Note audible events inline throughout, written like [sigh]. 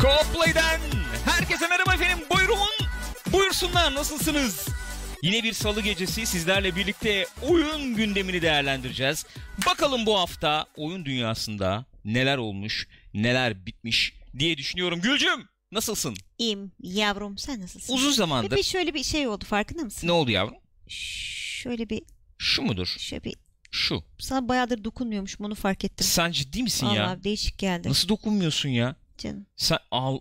Coldplay'den herkese merhaba efendim. Buyurun. Buyursunlar nasılsınız? Yine bir salı gecesi sizlerle birlikte oyun gündemini değerlendireceğiz. Bakalım bu hafta oyun dünyasında neler olmuş, neler bitmiş diye düşünüyorum. Gülcüm nasılsın? İyiyim yavrum sen nasılsın? Uzun zamandır. bir şöyle bir şey oldu farkında mısın? Ne oldu yavrum? Şöyle bir Şu mudur? şöyle bir Şu. sana bayağıdır dokunmuyormuşum onu fark ettim. Sen ciddi misin ya? Vallahi değişik geldi Nasıl dokunmuyorsun ya? canım. Sen al.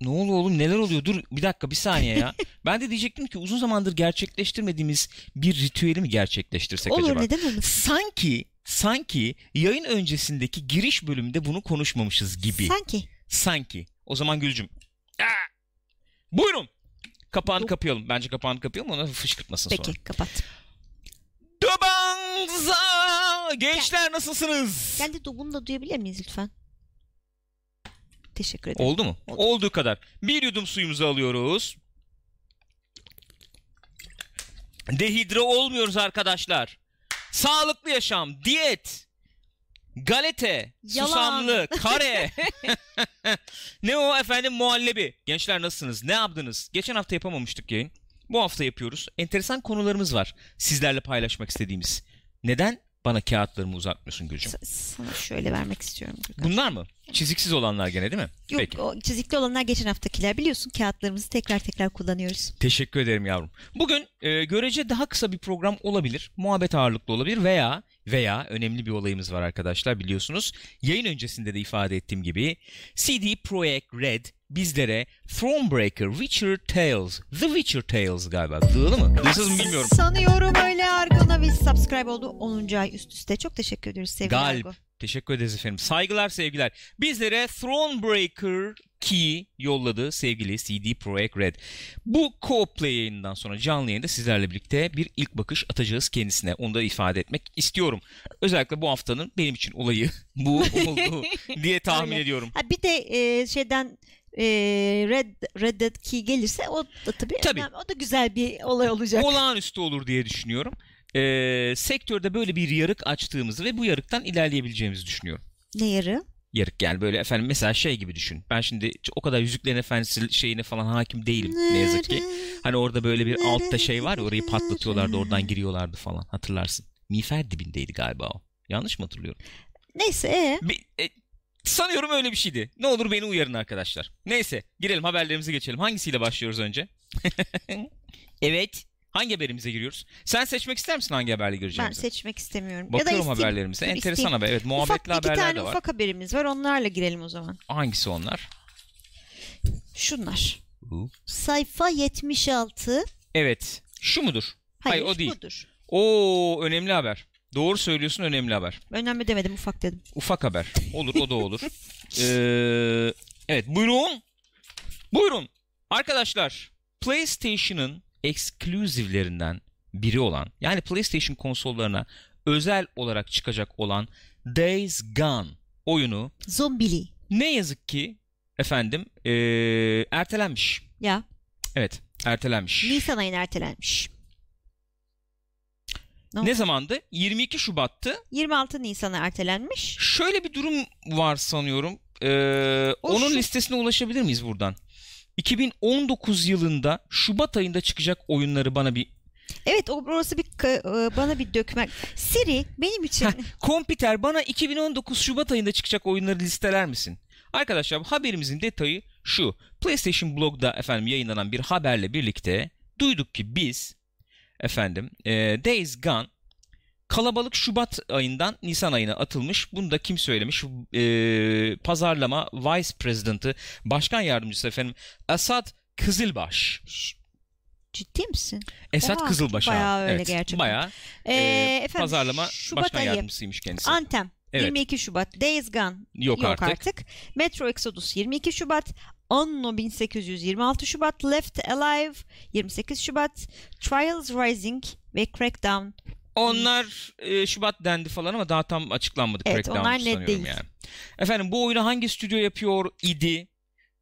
Ne oluyor oğlum neler oluyor? Dur bir dakika bir saniye ya. [laughs] ben de diyecektim ki uzun zamandır gerçekleştirmediğimiz bir ritüeli mi gerçekleştirsek Olur acaba? neden olmasın? Sanki sanki yayın öncesindeki giriş bölümünde bunu konuşmamışız gibi. Sanki. Sanki. O zaman Gülcüm. Aa! Buyurun. Kapağını Bu- kapayalım. Bence kapağını kapayalım ona fışkırtmasın Peki sonra. kapat. Döbanza! Gençler nasılsınız? Gel de do- bunu da duyabilir miyiz lütfen? Teşekkür ederim. Oldu mu? Oldu. Olduğu kadar. Bir yudum suyumuzu alıyoruz. Dehidre olmuyoruz arkadaşlar. Sağlıklı yaşam, diyet, galete, Yalan. susamlı, kare. [laughs] ne o efendim muhallebi. Gençler nasılsınız? Ne yaptınız? Geçen hafta yapamamıştık yayın. Bu hafta yapıyoruz. Enteresan konularımız var sizlerle paylaşmak istediğimiz. Neden bana kağıtlarımı uzatmıyorsun Gülcüm? S- sana şöyle vermek istiyorum. Gürkan. Bunlar mı? Çiziksiz olanlar gene değil mi? Yok Peki. o çizikli olanlar geçen haftakiler biliyorsun kağıtlarımızı tekrar tekrar kullanıyoruz. Teşekkür ederim yavrum. Bugün e, görece daha kısa bir program olabilir. Muhabbet ağırlıklı olabilir veya veya önemli bir olayımız var arkadaşlar biliyorsunuz. Yayın öncesinde de ifade ettiğim gibi CD Projekt Red bizlere Thronebreaker, Witcher Tales, The Witcher Tales galiba. Dığılı mı? Dığsız mı bilmiyorum. Sanıyorum öyle Argo'na bir subscribe oldu 10. ay üst üste. Çok teşekkür ediyoruz sevgili Galip. Argo. Teşekkür ederiz efendim. Saygılar sevgiler. Bizlere Thronebreaker Key yolladı sevgili CD Projekt Red. Bu co-play yayından sonra canlı yayında sizlerle birlikte bir ilk bakış atacağız kendisine. Onu da ifade etmek istiyorum. Özellikle bu haftanın benim için olayı [laughs] bu oldu [laughs] diye tahmin Öyle. ediyorum. Ha, bir de e, şeyden e, Red Red Dead Key gelirse o da tabii, Tabii. önemli. o da güzel bir olay olacak. Olağanüstü olur diye düşünüyorum. Ee, sektörde böyle bir yarık açtığımızı ve bu yarıktan ilerleyebileceğimizi düşünüyorum. Ne yarı? yarık yani böyle efendim mesela şey gibi düşün. Ben şimdi o kadar Yüzüklerin Efendisi şeyine falan hakim değilim ne yazık ki. Hani orada böyle bir altta şey var ya orayı patlatıyorlardı oradan giriyorlardı falan hatırlarsın. Miğfer dibindeydi galiba o. Yanlış mı hatırlıyorum? Neyse e, Bir- e, sanıyorum öyle bir şeydi. Ne olur beni uyarın arkadaşlar. Neyse girelim haberlerimize geçelim. Hangisiyle başlıyoruz önce? [laughs] evet. Hangi haberimize giriyoruz? Sen seçmek ister misin hangi haberle ben gireceğimizi? seçmek istemiyorum. Bakıyorum ya da isteyeyim. haberlerimize. Enteresan isteyeyim. haber. Evet Ufak muhabbetli iki haberler tane de var. ufak haberimiz var onlarla girelim o zaman. Hangisi onlar? Şunlar. Bu. Sayfa 76. Evet. Şu mudur? Hayır, Hayır, o değil. budur. Oo önemli haber. Doğru söylüyorsun önemli haber. Önemli demedim ufak dedim. Ufak haber. Olur o da olur. [laughs] Ee, evet buyurun. Buyurun. Arkadaşlar PlayStation'ın exclusive'lerinden biri olan yani PlayStation konsollarına özel olarak çıkacak olan Days Gone oyunu Zombili. ne yazık ki efendim ee, ertelenmiş. Ya Evet ertelenmiş. Nisan ayına ertelenmiş. Ne Ne zamandı? 22 Şubat'tı. 26 Nisan'a ertelenmiş. Şöyle bir durum var sanıyorum. Ee, O onun şu- listesine ulaşabilir miyiz buradan? 2019 yılında Şubat ayında çıkacak oyunları bana bir Evet o orası bir e, bana bir dökmek. Siri benim için Kompüter bana 2019 Şubat ayında çıkacak oyunları listeler misin? Arkadaşlar haberimizin detayı şu. PlayStation Blog'da efendim yayınlanan bir haberle birlikte duyduk ki biz efendim e, Days Gone kalabalık Şubat ayından Nisan ayına atılmış. Bunu da kim söylemiş? E, pazarlama Vice President'ı, Başkan Yardımcısı efendim Asad Kızılbaş. ciddi misin? Esat Oha, Kızılbaş abi. bayağı öyle evet, gerçekten. Bayağı Ee, e, efendim, pazarlama Şubat başkan ayı. yardımcısıymış kendisi. Anthem Evet. 22 Şubat. Days Gone Yok, yok artık. artık. Metro Exodus 22 Şubat. Anno 1826 Şubat. Left Alive 28 Şubat. Trials Rising ve Crackdown Onlar e, Şubat dendi falan ama daha tam açıklanmadı. Evet, onlar net sanıyorum değil. Yani. Efendim bu oyunu hangi stüdyo yapıyor idi?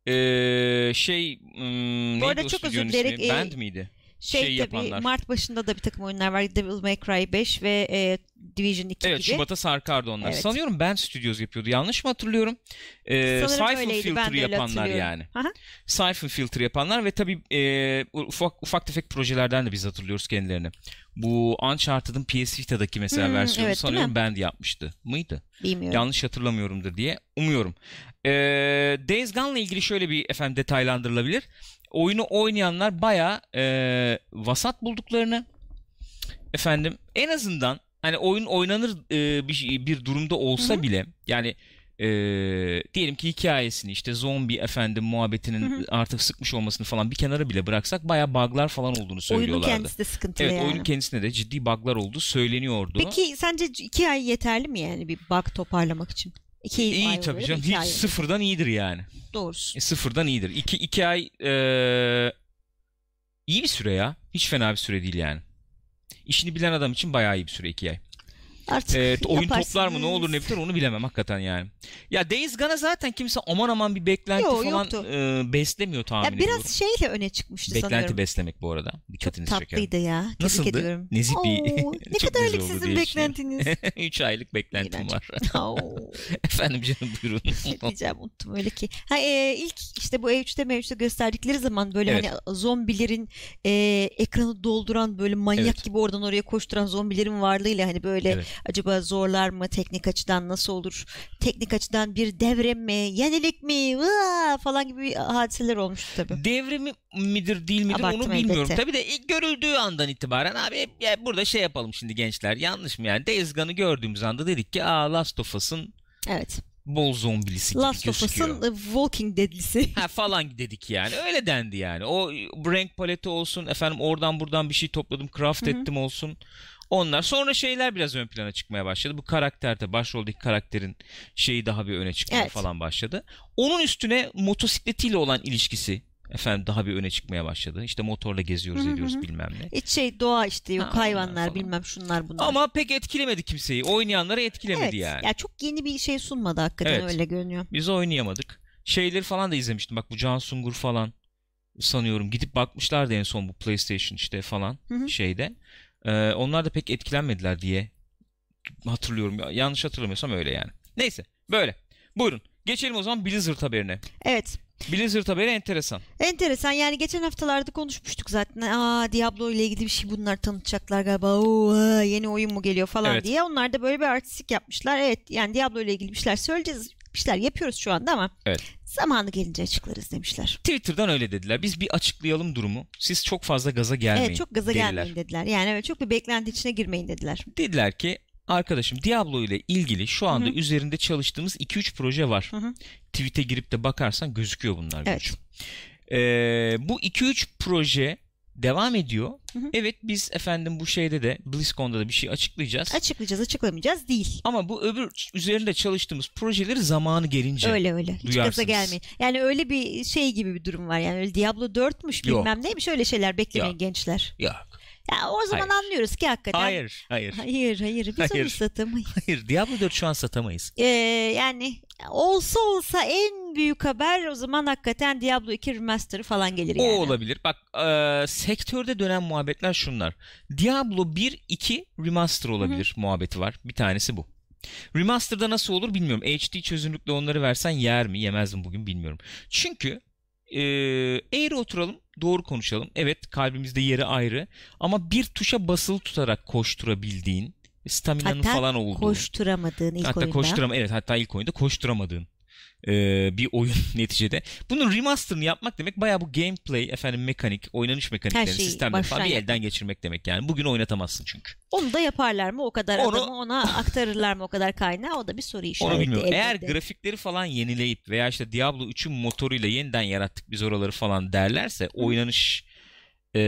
Ee, şey hmm, neydi arada o çok özür stüdyonun dilerim, e, Band miydi? Şey, şey tabii yapanlar. Mart başında da bir takım oyunlar var. Devil May Cry 5 ve e, Division 2 Evet gibi. Şubat'a sarkardı onlar. Evet. Sanıyorum Band Studios yapıyordu. Yanlış mı hatırlıyorum? Ee, Sanırım Siphon öyleydi, ben Filter yapanlar yani. Aha. Siphon Filter yapanlar ve tabii e, ufak ufak tefek projelerden de biz hatırlıyoruz kendilerini. Bu Uncharted'ın PS Vita'daki mesela Hmm, versiyonu evet, sanıyorum? Band yapmıştı. Mıydı? Bilmiyorum. Yanlış hatırlamıyorumdur diye umuyorum. Ee, Days Gone'la ilgili şöyle bir efendim detaylandırılabilir. Oyunu oynayanlar bayağı e, vasat bulduklarını efendim en azından hani oyun oynanır e, bir, bir durumda olsa Hı hı. bile yani e, diyelim ki hikayesini işte zombi efendim muhabbetinin Hı hı. artık sıkmış olmasını falan bir kenara bile bıraksak bayağı bug'lar falan olduğunu Oyunun söylüyorlardı. kendisi de sıkıntılı Evet yani. oyunun kendisinde de ciddi bug'lar olduğu söyleniyordu. Peki sence iki ay yeterli mi yani bir bug toparlamak için? İki İyi tabii canım. Hiç ay. sıfırdan iyidir yani. Doğrusu. E, sıfırdan iyidir. İki, iki ay eee, iyi bir süre ya. Hiç fena bir süre değil yani. İşini bilen adam için bayağı iyi bir süre iki ay. Artık Ee, oyun yaparsınız. toplar mı ne olur ne biter onu bilemem hakikaten yani. Ya Days Gone'a zaten kimse aman aman bir beklenti Yo, falan yoktu. e, beslemiyor tahmin Ya biraz ediyorum. şeyle öne çıkmıştı Beklenti sanıyorum. beslemek bu arada. Çok Dikkatinizi çekerim. tatlıydı ya. Tebrik Nasıldı? ediyorum. Nezih bir- Oo, ne [laughs] Çok kadarlık sizin beklentiniz. 3 [laughs] aylık beklentim İğrenç. var. [laughs] Efendim canım buyurun. ne diyeceğim unuttum öyle ki. Ha, e, ilk işte bu E3'te M3'te gösterdikleri zaman böyle Evet. hani zombilerin e, ekranı dolduran böyle manyak Evet. gibi oradan oraya koşturan zombilerin varlığıyla hani böyle Evet. Acaba zorlar mı teknik açıdan nasıl olur? Teknik açıdan bir devrim mi? Yenilik mi? Vaa! falan gibi hadiseler olmuştu tabii. Devrimi midir değil midir Abarttım onu bilmiyorum. elbette. Tabii de ilk görüldüğü andan itibaren abi ya burada şey yapalım şimdi gençler yanlış mı yani Days Gone'ı gördüğümüz anda dedik ki aa Last of Us'ın Evet. bol zombilisi gibi Last of. Us'ın e, Walking Dead'lisi. [laughs] Ha falan dedik yani. Öyle dendi yani. O renk paleti olsun efendim oradan buradan bir şey topladım craft Hı hı. ettim olsun. Onlar sonra şeyler biraz ön plana çıkmaya başladı. Bu karakterde başroldeki karakterin şeyi daha bir öne çıkmaya Evet. falan başladı. Onun üstüne motosikletiyle olan ilişkisi efendim daha bir öne çıkmaya başladı. İşte motorla geziyoruz Hı hı ediyoruz bilmem ne. Hiç şey doğa işte yok Ha, hayvanlar falan. bilmem şunlar bunlar. Ama pek etkilemedi kimseyi. Oynayanları etkilemedi evet. yani. Ya çok yeni bir şey sunmadı hakikaten Evet. öyle görünüyor. Biz oynayamadık. Şeyleri falan da izlemiştim. Bak bu Can Sungur falan sanıyorum. Gidip bakmışlardı en son bu PlayStation işte falan Hı hı. şeyde. Ee, onlar da pek etkilenmediler diye hatırlıyorum. Ya- Yanlış hatırlamıyorsam öyle yani. Neyse böyle. Buyurun. Geçelim o zaman Blizzard haberine. Evet. Blizzard haberi enteresan. Enteresan yani geçen haftalarda konuşmuştuk zaten. Aa Diablo ile ilgili bir şey bunlar tanıtacaklar galiba. Oo, yeni oyun mu geliyor falan Evet. diye. Onlar da böyle bir artistik yapmışlar. Evet yani Diablo ile ilgili bir şeyler söyleyeceğiz. Bir şeyler yapıyoruz şu anda ama Evet. Zamanı gelince açıklarız demişler. Twitter'dan öyle dediler. Biz bir açıklayalım durumu. Siz çok fazla gaza gelmeyin. evet çok gaza dediler. gelmeyin dediler. Yani evet çok bir beklenti içine girmeyin dediler. Dediler ki arkadaşım Diablo ile ilgili şu anda Hı hı. üzerinde çalıştığımız 2-3 proje var. Hı hı. Tweet'e girip de bakarsan gözüküyor bunlar. Evet. Ee, bu 2-3 proje devam ediyor. Hı hı. Evet biz efendim bu şeyde de BlizzCon'da da bir şey açıklayacağız. Açıklayacağız açıklamayacağız değil. Ama bu öbür üzerinde çalıştığımız projeleri zamanı gelince. Öyle öyle. Hiç gaza gelmeyin. Yani öyle bir şey gibi bir durum var. Yani öyle Diablo 4'müş Yok. bilmem neymiş öyle şeyler beklemeyin Yok. gençler. Yok. Ya o zaman Hayır. anlıyoruz ki hakikaten. Hayır. Hayır. Hayır hayır biz Hayır. onu satamayız. Hayır. Diablo 4 şu an satamayız. Ee, yani olsa olsa en büyük haber o zaman hakikaten Diablo 2 remaster'ı falan gelir O yani. olabilir. Bak e, sektörde dönen muhabbetler şunlar. Diablo 1 2 remaster olabilir muhabbeti var. Bir tanesi bu. Remaster'da nasıl olur bilmiyorum. HD çözünürlükle onları versen yer mi yemez mi bugün bilmiyorum. Çünkü e, eğri oturalım doğru konuşalım. Evet kalbimizde yeri ayrı ama bir tuşa basılı tutarak koşturabildiğin staminanın Hatta falan olduğu. Koşturamadığın ilk hatta oyunda. koşturama evet hatta ilk oyunda koşturamadığın e, bir oyun [laughs] neticede. Bunun remasterını yapmak demek bayağı bu gameplay efendim mekanik, oynanış mekaniklerini, şeyi sistemleri falan bir elden geçirmek demek yani. Bugün oynatamazsın çünkü. Onu da yaparlar mı o kadar Onu- adamı ona [laughs] aktarırlar mı o kadar kaynağı o da bir soru işareti. Onu bilmiyorum. Eğer elbette. grafikleri falan yenileyip veya işte Diablo 3'ün motoruyla yeniden yarattık biz oraları falan derlerse oynanış e,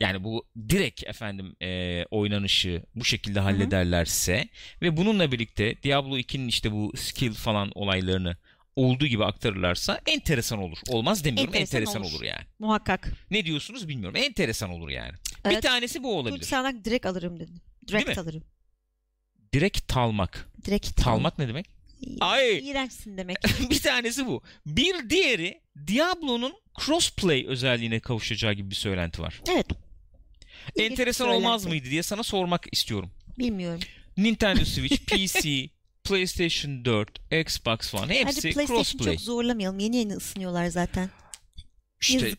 yani bu direkt efendim e, oynanışı bu şekilde hallederlerse ve bununla birlikte Diablo 2'nin işte bu skill falan olaylarını olduğu gibi aktarırlarsa enteresan olur. Olmaz demiyorum. Enteresan Enteresan, olur. olur. yani. Muhakkak. Ne diyorsunuz bilmiyorum. Enteresan olur yani. Bir Evet. tanesi bu olabilir. sana direkt alırım dedim. Direkt alırım. Direkt talmak. Direkt Talmak ne demek? Ay! İğrençsin demek. [laughs] bir tanesi bu. Bir diğeri Diablo'nun crossplay özelliğine kavuşacağı gibi bir söylenti var. Evet. İlginç Enteresan bir olmaz mıydı diye sana sormak istiyorum. Bilmiyorum. Nintendo Switch, [laughs] PC, PlayStation 4, Xbox One Hadi hepsi PlayStation crossplay. çok zorlamayalım. Yeni yeni ısınıyorlar zaten. İşte Yazık.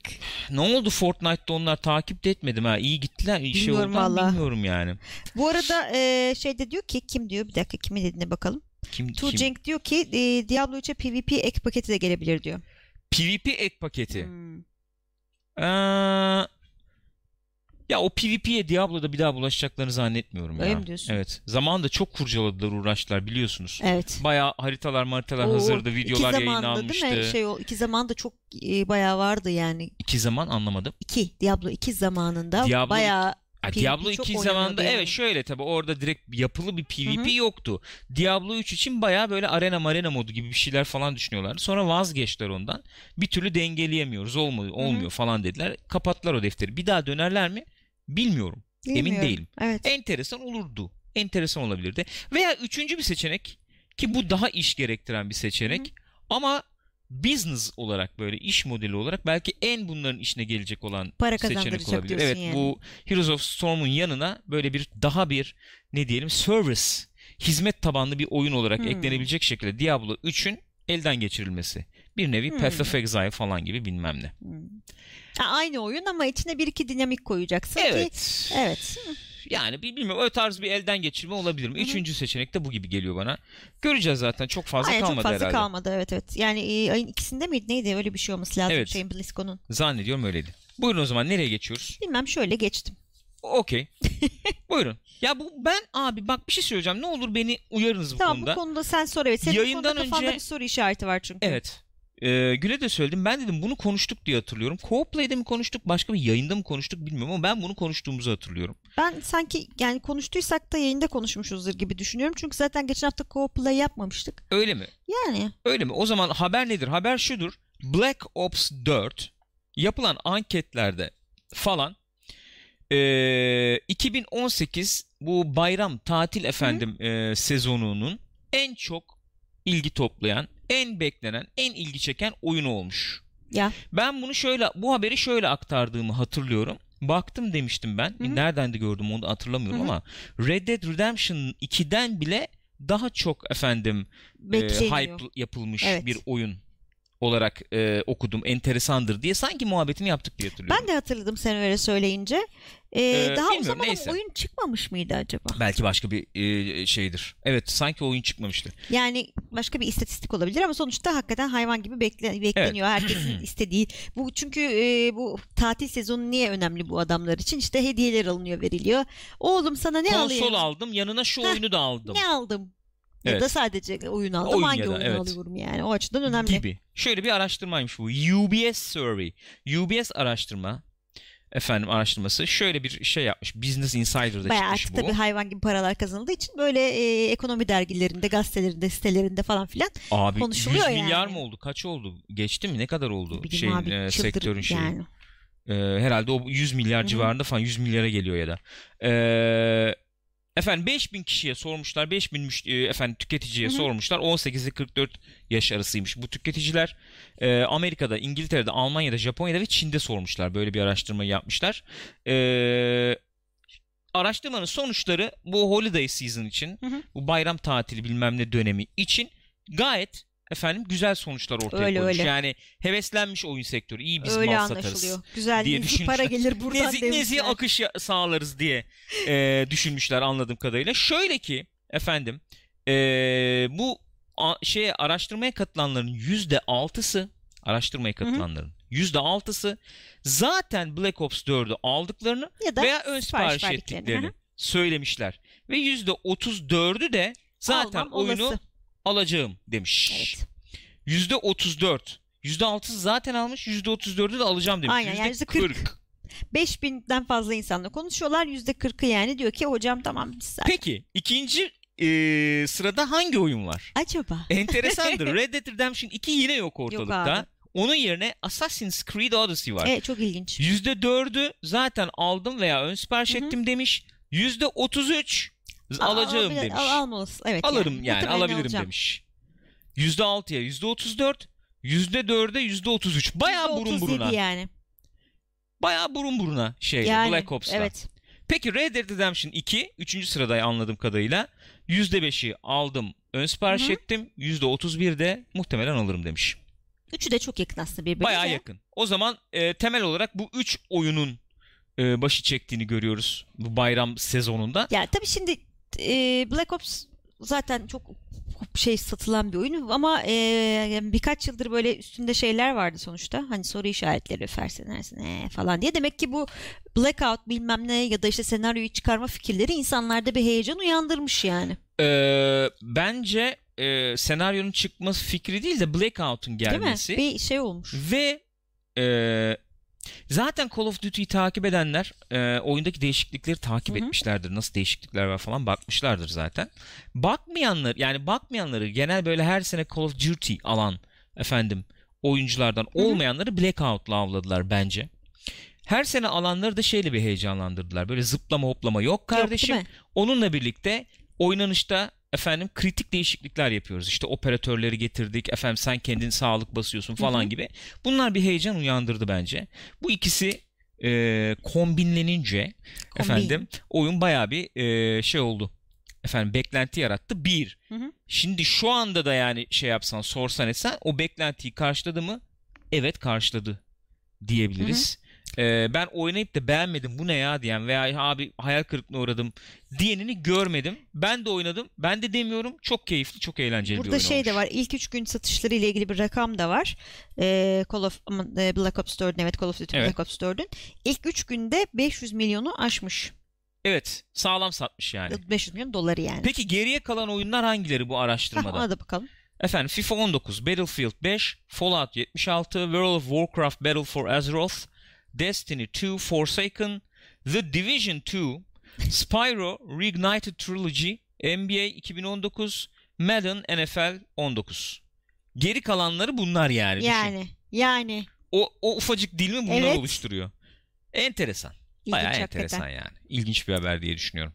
ne oldu Fortnite'da onlar takip de etmedim ha. İyi gittiler. iyi şey oldu bilmiyorum yani. Bu arada e, şeyde diyor ki kim diyor bir dakika kimin dediğine bakalım. Kim, Tu kim? Diyor ki e, Diablo 3'e PvP ek paketi de gelebilir diyor. PvP ek paketi. Hmm. Ee, ya o PvP'ye Diablo'da bir daha bulaşacaklarını zannetmiyorum Öyle ya. mi diyorsun? Evet. Zamanında çok kurcaladılar uğraştılar biliyorsunuz. Evet. Bayağı haritalar maritalar Oo, hazırdı. Videolar iki zamanda yayınlanmıştı. değil mi? Şey o iki zamanda çok e, bayağı vardı yani. İki zaman anlamadım. İki Diablo 2 zamanında Diablo bayağı Ha, PvP Diablo çok 2 oynanıyordu zamanında yani. evet şöyle tabi orada direkt yapılı bir PvP yoktu. Diablo 3 için bayağı böyle arena marena modu gibi bir şeyler falan düşünüyorlardı. Sonra vazgeçtiler ondan. Bir türlü dengeleyemiyoruz. Olmuyor, olmuyor falan dediler. Kapattılar o defteri. Bir daha dönerler mi? Bilmiyorum. Emin bilmiyorum. değilim. Evet. Enteresan olurdu. Enteresan olabilirdi. Veya üçüncü bir seçenek ki bu daha iş gerektiren bir seçenek ama business olarak böyle iş modeli olarak belki en bunların işine gelecek olan Para seçenek olabilir. Evet yani. bu Heroes of Storm'un yanına böyle bir daha bir ne diyelim service hizmet tabanlı bir oyun olarak Hmm. eklenebilecek şekilde Diablo 3'ün elden geçirilmesi. Bir nevi Hmm. Path of Exile falan gibi bilmem ne. Hmm. Ha, aynı oyun ama içine bir iki dinamik koyacaksın ki Evet. evet. Yani bilmiyorum o tarz bir elden geçirme olabilir mi? Üçüncü seçenek de bu gibi geliyor bana. Göreceğiz zaten çok fazla Aynen, kalmadı çok fazla herhalde. kalmadı evet evet. Yani e, ayın ikisinde miydi neydi öyle bir şey olması lazım Evet. şeyin BlizzCon'un. Zannediyorum öyleydi. Buyurun o zaman nereye geçiyoruz? Bilmem şöyle geçtim. Okey. [laughs] Buyurun. Ya bu ben abi bak bir şey söyleyeceğim. Ne olur beni uyarınız bu tamam konuda. bu konuda sen sor evet. Senin Yayından konuda kafanda önce- bir soru işareti var çünkü. Evet. Ee, Gül'e de söyledim. Ben dedim bunu konuştuk diye hatırlıyorum. Co-Play'de mi konuştuk, başka bir yayında mı konuştuk bilmiyorum ama ben bunu konuştuğumuzu hatırlıyorum. Ben sanki yani konuştuysak da yayında konuşmuşuzdur gibi düşünüyorum. Çünkü zaten geçen hafta co-play yapmamıştık. Öyle mi? Yani Öyle mi? O zaman haber nedir? Haber şudur. Black Ops 4 yapılan anketlerde falan ee, 2018 bu bayram tatil efendim ee, sezonunun en çok ilgi toplayan, en beklenen, en ilgi çeken oyunu olmuş. ya Ben bunu şöyle bu haberi şöyle aktardığımı hatırlıyorum. Baktım demiştim ben. Hı hı. Nereden de gördüm onu da hatırlamıyorum Hı hı. ama Red Dead Redemption 2'den bile daha çok efendim e, hype yapılmış Evet. bir oyun olarak e, okudum. Enteresandır diye sanki muhabbetini yaptık diye hatırlıyorum. Ben de hatırladım sen öyle söyleyince. Ee, Ee, daha o zaman neyse. oyun çıkmamış mıydı acaba? Belki başka bir e, şeydir. Evet sanki oyun çıkmamıştı. Yani başka bir istatistik olabilir ama sonuçta hakikaten hayvan gibi bekle- bekleniyor. Herkesin [clears throat] istediği. Bu çünkü e, bu tatil sezonu niye önemli bu adamlar için? İşte hediyeler alınıyor, veriliyor. Oğlum sana ne Konsol alayım? aldım yanına şu oyunu da aldım. Ne aldım? Ya Evet. da sadece oyun aldım. Oyun Hangi ya da, oyunu evet. alıyorum yani? O açıdan önemli. gibi. Şöyle bir araştırmaymış bu. UBS survey. UBS araştırma efendim araştırması şöyle bir şey yapmış. Business Insider'da Bayağı çıkmış artık bu. tabii hayvan gibi paralar kazanıldığı için böyle e, ekonomi dergilerinde, gazetelerinde, sitelerinde falan filan Abi 100 konuşuluyor milyar yani. mı oldu? Kaç oldu? Geçti mi? Ne kadar oldu? bileyim Şeyin, abi e, sektörün şeyi. yani. Ee, herhalde o 100 milyar Hı hı. civarında falan 100 milyara geliyor ya da. Ee, efendim 5000 kişiye sormuşlar. 5000 müş- e, efendim tüketiciye Hı hı. sormuşlar. 18 ile 44 yaş arasıymış bu tüketiciler. Ee, Amerika'da, İngiltere'de, Almanya'da, Japonya'da ve Çin'de sormuşlar. Böyle bir araştırma yapmışlar. Ee, araştırmanın sonuçları bu holiday season için, Hı hı. bu bayram tatili bilmem ne dönemi için gayet efendim güzel sonuçlar ortaya Öyle, koymuş. öyle. Yani heveslenmiş oyun sektörü. İyi biz Öyle mal anlaşılıyor. satarız Güzel diye nezih para gelir buradan [laughs] Nezih, demişler. nezih akış sağlarız diye e, düşünmüşler anladığım kadarıyla. Şöyle ki efendim e, bu a, şeye araştırmaya katılanların yüzde altısı araştırmaya katılanların yüzde altısı zaten Black Ops 4'ü aldıklarını veya ön sipariş verdiklerini. ettiklerini Hı söylemişler. Ve yüzde 34'ü de zaten Almam oyunu olası. Alacağım demiş. Evet. Yüzde 34. Yüzde altısı zaten almış. Yüzde 34'ü de alacağım demiş. Aynen, yani yüzde 40. 5000'den fazla insanla konuşuyorlar. %40'ı yani diyor ki hocam tamam biz zaten- Peki ikinci e, sırada hangi oyun var? Acaba? Enteresandır. [laughs] Red Dead Redemption 2 yine yok ortalıkta. abi. Onun yerine Assassin's Creed Odyssey var. Evet çok ilginç. %4'ü zaten aldım veya ön sipariş Hı hı. ettim demiş. %33 alacağım Al- al- demiş. Al, almalısın. Evet. Alırım yani, Muhtemelen alabilirim alacağım. demiş. %6'ya %34 %4'e %33. Bayağı burun %37 buruna. yani. Bayağı burun buruna şeyle yani Black Ops'la. Evet. Peki Red Dead Redemption 2 3. sırada anladığım kadarıyla %5'i aldım ön sipariş Hı hı. ettim. %31 de muhtemelen alırım demiş. Üçü de çok yakın aslında birbirine. Bayağı yakın. O zaman e, temel olarak bu 3 oyunun e, başı çektiğini görüyoruz bu bayram sezonunda. Ya tabii şimdi e, Black Ops zaten çok şey satılan bir oyun ama e, birkaç yıldır böyle üstünde şeyler vardı sonuçta. Hani soru işaretleri fersen ersin ee, falan diye. Demek ki bu blackout bilmem ne ya da işte senaryoyu çıkarma fikirleri insanlarda bir heyecan uyandırmış yani. E, bence e, senaryonun çıkması fikri değil de Blackout'un gelmesi. Değil mi? Bir şey olmuş. Ve e, zaten Call of Duty'yi takip edenler e, oyundaki değişiklikleri takip Hı hı. etmişlerdir. Nasıl değişiklikler var falan bakmışlardır zaten. Bakmayanlar yani bakmayanları genel böyle her sene Call of Duty alan efendim oyunculardan hı. olmayanları Blackout'la avladılar bence. Her sene alanları da şeyle bir heyecanlandırdılar. Böyle zıplama hoplama yok kardeşim. Yok? Onunla birlikte oynanışta efendim kritik değişiklikler yapıyoruz. İşte operatörleri getirdik. Efendim sen kendin sağlık basıyorsun falan Hı hı. gibi. Bunlar bir heyecan uyandırdı bence. Bu ikisi e, kombinlenince Kombin. efendim oyun bayağı bir e, şey oldu. Efendim beklenti yarattı. Bir. Hı hı. Şimdi şu anda da yani şey yapsan sorsan etsen o beklentiyi karşıladı mı? Evet karşıladı diyebiliriz. Ee, ben oynayıp da beğenmedim bu ne ya diyen veya abi hayal kırıklığına uğradım diyenini görmedim. Ben de oynadım. Ben de demiyorum. Çok keyifli, çok eğlenceli bir Burada oyun şey olmuş. de var. İlk üç gün satışları ile ilgili bir rakam da var. Ee, Call of e, Black Ops 4'ün evet Call of Duty Evet. Black Ops 4'ün ilk üç günde 500 milyonu aşmış. Evet, sağlam satmış yani. 500 milyon doları yani. Peki geriye kalan oyunlar hangileri bu Hah, araştırmada? ona da bakalım. Efendim FIFA 19, Battlefield 5, Fallout 76, World of Warcraft Battle for Azeroth, Destiny 2, Forsaken, The Division 2, Spyro Reignited Trilogy, NBA 2019, Madden NFL 19. Geri kalanları bunlar yani. düşün. Yani yani O, o ufacık dilimi bunlar Evet. oluşturuyor. Enteresan. ilginç Bayağı hakikaten. enteresan yani. İlginç bir haber diye düşünüyorum.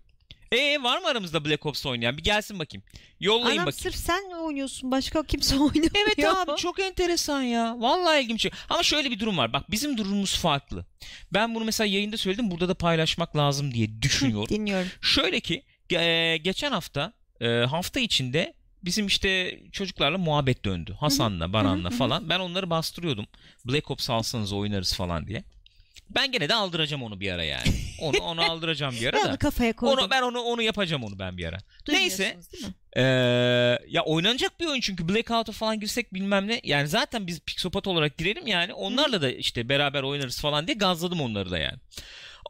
E var mı aramızda Black Ops oynayan? Bir gelsin bakayım. Yollayın Anam bakayım. sırf sen oynuyorsun başka kimse [laughs] oynamıyor. Evet abi çok enteresan ya. Vallahi ilginç. şey. Ama şöyle bir durum var. Bak bizim durumumuz farklı. Ben bunu mesela yayında söyledim. Burada da paylaşmak lazım diye [laughs] düşünüyorum. Dinliyorum. Şöyle ki ge- geçen hafta e, hafta içinde bizim işte çocuklarla muhabbet döndü. Hasan'la, Baran'la falan. Ben onları bastırıyordum. Black Ops alsanız oynarız falan diye. Ben gene de aldıracağım onu bir ara yani. [laughs] Onu onu aldıracağım bir ara da. onu kafaya koydum. Onu ben onu onu yapacağım onu ben bir ara. Neyse ee, ya oynanacak bir oyun çünkü Blackout'a falan girsek bilmem ne. Yani zaten biz psikopat olarak girelim yani. Onlarla da işte beraber oynarız falan diye gazladım onları da yani.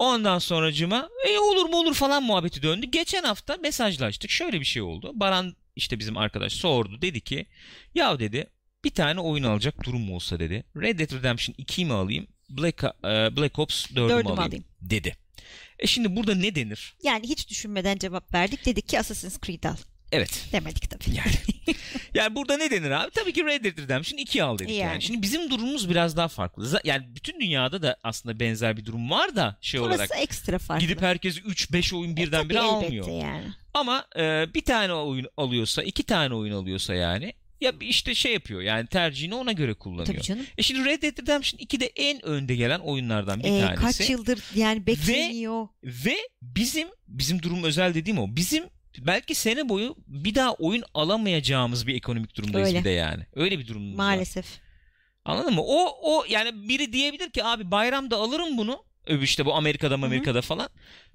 Ondan sonracıma e, olur mu olur falan muhabbeti döndü. Geçen hafta mesajlaştık. Şöyle bir şey oldu. Baran işte bizim arkadaş sordu. Dedi ki ya dedi bir tane oyun alacak durum olsa dedi. Red Dead Redemption 2'yi mi alayım? Black, e, Black Ops 4'ü mü Dördümü alayım? alayım. Dedi. E şimdi burada ne denir? Yani hiç düşünmeden cevap verdik. Dedik ki Assassin's Creed al. Evet. Demedik tabii. Yani. [laughs] yani burada ne denir abi? Tabii ki Red Dead Redemption 2 al dedik yani. Yani. Şimdi bizim durumumuz biraz daha farklı. Yani bütün dünyada da aslında benzer bir durum var da şey Orası olarak. ekstra farklı. Gidip herkes 3-5 oyun E, birdenbire tabii almıyor. yani. Ama e, bir tane oyun alıyorsa, iki tane oyun alıyorsa yani ya işte şey yapıyor yani tercihini ona göre kullanıyor. Tabii canım. E şimdi Red Dead Redemption 2 de en önde gelen oyunlardan bir Ee, tanesi. kaç yıldır yani bekleniyor. Ve bizim bizim durum özel dediğim o. Bizim belki sene boyu bir daha oyun alamayacağımız bir ekonomik durumdayız Öyle. bir de yani. Öyle bir var. Maalesef. Anladın mı? O o yani biri diyebilir ki abi bayramda alırım bunu. İşte bu Amerika'da Amerika'da falan.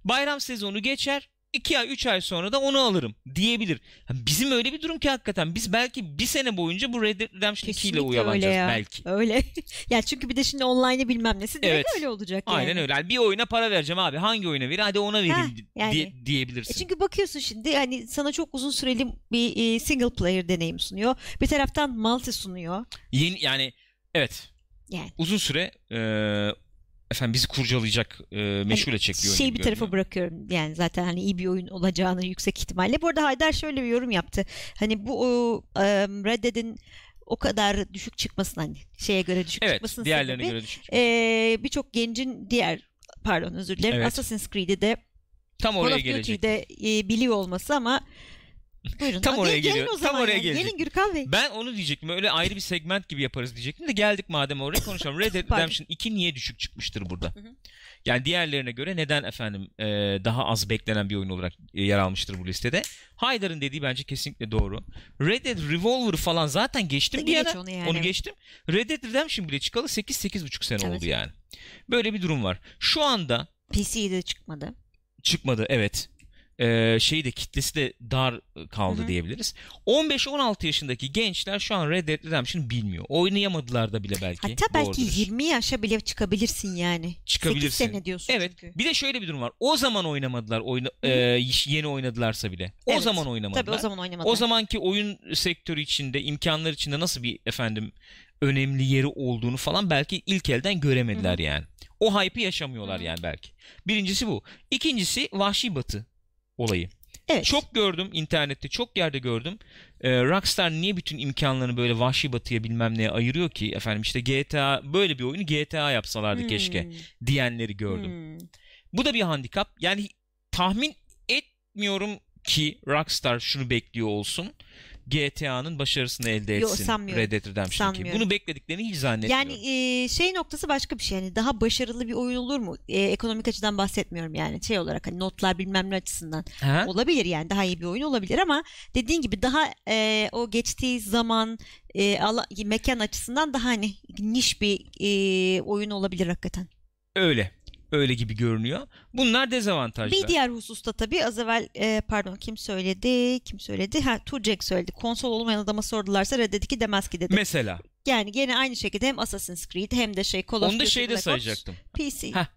Bayram sezonu geçer. 2 ay 3 ay sonra da onu alırım diyebilir. Bizim öyle bir durum ki hakikaten biz belki bir sene boyunca bu Red Dead Redemption 2 ile uyalanacağız ya. belki. Öyle. [laughs] ya çünkü bir de şimdi online'ı bilmem nesi direkt Evet. öyle olacak yani. Aynen öyle. Yani bir oyuna para vereceğim abi. Hangi oyuna vereyim? Hadi ona vereyim Ha, yani. diye- diyebilirsin. E çünkü bakıyorsun şimdi hani sana çok uzun süreli bir e, single player deneyim sunuyor. Bir taraftan multi sunuyor. Yeni yani evet Yani uzun süre e, efendim bizi kurcalayacak, e, meşgul edecek bir oyun şey bir tarafa bırakıyorum yani zaten hani iyi bir oyun olacağını yüksek ihtimalle. Bu arada Haydar şöyle bir yorum yaptı. Hani bu o, em, Red Dead'in o kadar düşük çıkmasın hani şeye göre düşük Evet, çıkmasının diğerlerine sebebi göre düşük. e, birçok gencin diğer pardon özür dilerim Evet. Assassin's Creed'i de Tam Call oraya of gelecek. Duty'yi de e, biliyor olması ama Buyurun. Tam oraya geliyor. Tam oraya yani. gelecek. Gelin Gürkan Bey. Ben onu diyecektim. Öyle ayrı bir segment gibi yaparız diyecektim de geldik madem oraya konuşalım. Red Dead. Redemption 2 niye düşük çıkmıştır burada? Yani diğerlerine göre neden efendim e, daha az beklenen bir oyun olarak e, yer almıştır bu listede? Haydar'ın dediği bence kesinlikle doğru. Red Dead Revolver falan zaten geçtim bir Geç ara. onu Onu, yani. geçtim. Red Dead Redemption bile çıkalı 8-8,5 sene Evet. oldu yani. Böyle bir durum var. Şu anda PC'de çıkmadı. çıkmadı evet. Ee, şeyi de kitlesi de dar kaldı Hı hı. diyebiliriz. 15-16 yaşındaki gençler şu an Red Dead Redemption'ı bilmiyor. Oynayamadılar da bile belki. Hatta belki Doğrudur. 20 yaşa bile çıkabilirsin yani. Çıkabilirsin. 8 sene diyorsun Evet. çünkü. Bir de şöyle bir durum var. O zaman oynamadılar. Oyna, Hı hı. e, yeni oynadılarsa bile. O Evet. zaman oynamadılar. Tabii o zaman oynamadılar. O zamanki oyun sektörü içinde, imkanlar içinde nasıl bir efendim önemli yeri olduğunu falan belki ilk elden göremediler Hı yani. O hype'ı yaşamıyorlar yani belki. Birincisi bu. İkincisi Vahşi Batı olayı. evet. Çok gördüm internette, çok yerde gördüm. Ee, Rockstar niye bütün imkanlarını böyle Vahşi Batı'ya bilmem neye ayırıyor ki? Efendim işte GTA böyle bir oyunu GTA yapsalardı Hmm. keşke diyenleri gördüm. Hmm. Bu da bir handikap. Yani tahmin etmiyorum ki Rockstar şunu bekliyor olsun. GTA'nın başarısını elde Yo, etsin sanmıyorum. Red Dead Redemption 2. Sanmıyorum. Bunu beklediklerini hiç zannetmiyorum. Yani e, şey noktası başka bir şey. Yani daha başarılı bir oyun olur mu? E, ekonomik açıdan bahsetmiyorum yani. Şey olarak hani notlar bilmem ne açısından. Ha? Olabilir yani daha iyi bir oyun olabilir ama dediğin gibi daha e, o geçtiği zaman e, ala- mekan açısından daha hani niş bir e, oyun olabilir hakikaten. Öyle. Öyle gibi görünüyor. Bunlar dezavantajlar. Bir diğer hususta tabii az evvel e, pardon kim söyledi? Kim söyledi? Ha Turcek söyledi. Konsol olmayan adama sordularsa Red Dead 2 demez ki dedi. Mesela. yani gene aynı şekilde hem Assassin's Creed hem de şey Call of Onu da şeyde Black Ops, sayacaktım. PC. Ha,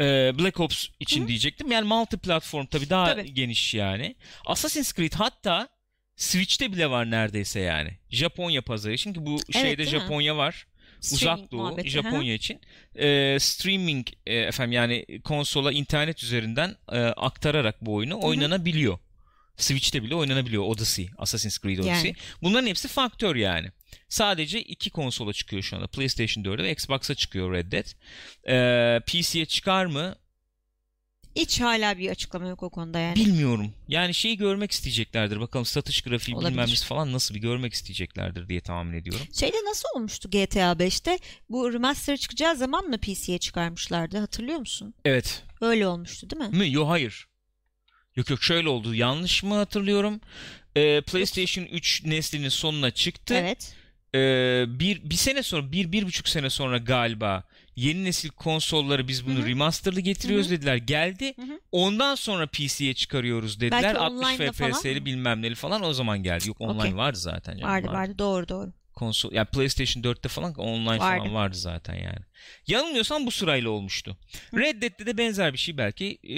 Ee, Black Ops için Hı. diyecektim. Yani multi platform tabii daha Tabii. geniş yani. Assassin's Creed hatta Switch'te bile var neredeyse yani. Japonya pazarı. Çünkü bu şeyde değil mi? Japonya var. Uzak Doğu, Japonya için. Ee, streaming e, efendim yani konsola internet üzerinden e, aktararak bu oyunu oynanabiliyor. Switch'te bile oynanabiliyor Odyssey, Assassin's Creed Odyssey. Yani. Bunların hepsi faktör yani. Sadece iki konsola çıkıyor şu anda. PlayStation 4'e ve Xbox'a çıkıyor Red Dead. Ee, PC'ye çıkar mı? Hiç hala bir açıklama yok o konuda yani. Bilmiyorum. Yani şeyi görmek isteyeceklerdir. Bakalım satış grafiği Olabilir. bilmem falan nasıl bir görmek isteyeceklerdir diye tahmin ediyorum. Şeyde nasıl olmuştu GTA 5'te? Bu remaster çıkacağı zaman mı PC'ye çıkarmışlardı? Hatırlıyor musun? Evet. Öyle olmuştu değil mi? Mi? Yok hayır. Yok yok şöyle oldu. Yanlış mı hatırlıyorum? Ee, PlayStation 3 neslinin sonuna çıktı. Evet. Ee, bir, bir sene sonra, bir, bir buçuk sene sonra galiba yeni nesil konsolları biz bunu Hı hı. remasterlı getiriyoruz Hı hı. dediler. Geldi. Hı hı. Ondan sonra PC'ye çıkarıyoruz dediler. Belki 60 online'da falan FPS'li bilmem neli falan o zaman geldi. Yok online Okey. vardı zaten. canım, Vardı vardı doğru doğru. Konsol, yani PlayStation 4'te falan online Vardı. falan vardı zaten yani. Yanılmıyorsam bu sırayla olmuştu. Hı. Red Dead'de de benzer bir şey belki e,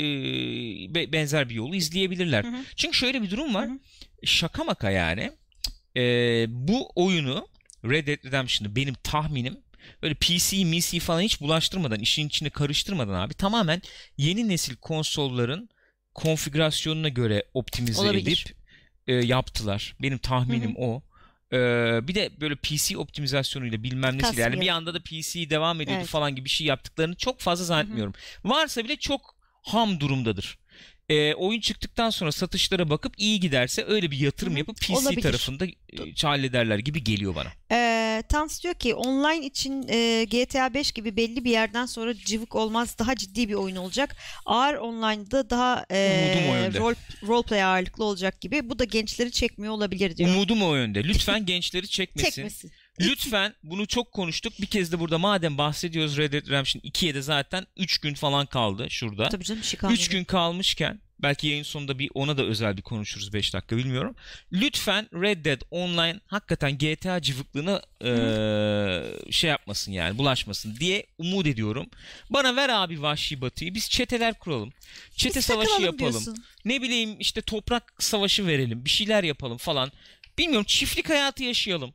be- benzer bir yolu izleyebilirler. Hı hı. Çünkü şöyle bir durum var. Hı hı. Şaka maka yani. E, bu oyunu Red Dead Redemption'ı benim tahminim böyle PC, MC falan hiç bulaştırmadan, işin içine karıştırmadan abi tamamen yeni nesil konsolların konfigürasyonuna göre optimize Olabilir. edip e, yaptılar. Benim tahminim Hı o. Ee, bir de böyle PC optimizasyonuyla bilmem nesiyle yani bir anda da PC devam ediyordu Evet. falan gibi bir şey yaptıklarını çok fazla zannetmiyorum. Varsa bile çok ham durumdadır. Ee, oyun çıktıktan sonra satışlara bakıp iyi giderse öyle bir yatırım Hı hı. yapıp PC Olabilir. tarafında e, hallederler gibi geliyor bana. Ee, Tans diyor ki online için e, GTA 5 gibi belli bir yerden sonra cıvık olmaz daha ciddi bir oyun olacak. Ağır online'da daha e, rol, roleplay ağırlıklı olacak gibi. Bu da gençleri çekmiyor olabilir diyor. Umudum o yönde. Lütfen [laughs] gençleri çekmesin. Çekmesin. Lütfen bunu çok konuştuk. Bir kez de burada madem bahsediyoruz Red Dead Redemption 2'ye de zaten 3 gün falan kaldı şurada. Tabii canım bir şey kalmadı. 3 gün kalmışken belki yayın sonunda bir ona da özel bir konuşuruz 5 dakika bilmiyorum. Lütfen Red Dead Online hakikaten GTA cıvıklığına eee, şey yapmasın yani bulaşmasın diye umut ediyorum. Bana ver abi Vahşi Batı'yı biz çeteler kuralım. Çete Biz savaşı yapalım. diyorsun. Ne bileyim işte toprak savaşı verelim. Bir şeyler yapalım falan. Bilmiyorum çiftlik hayatı yaşayalım.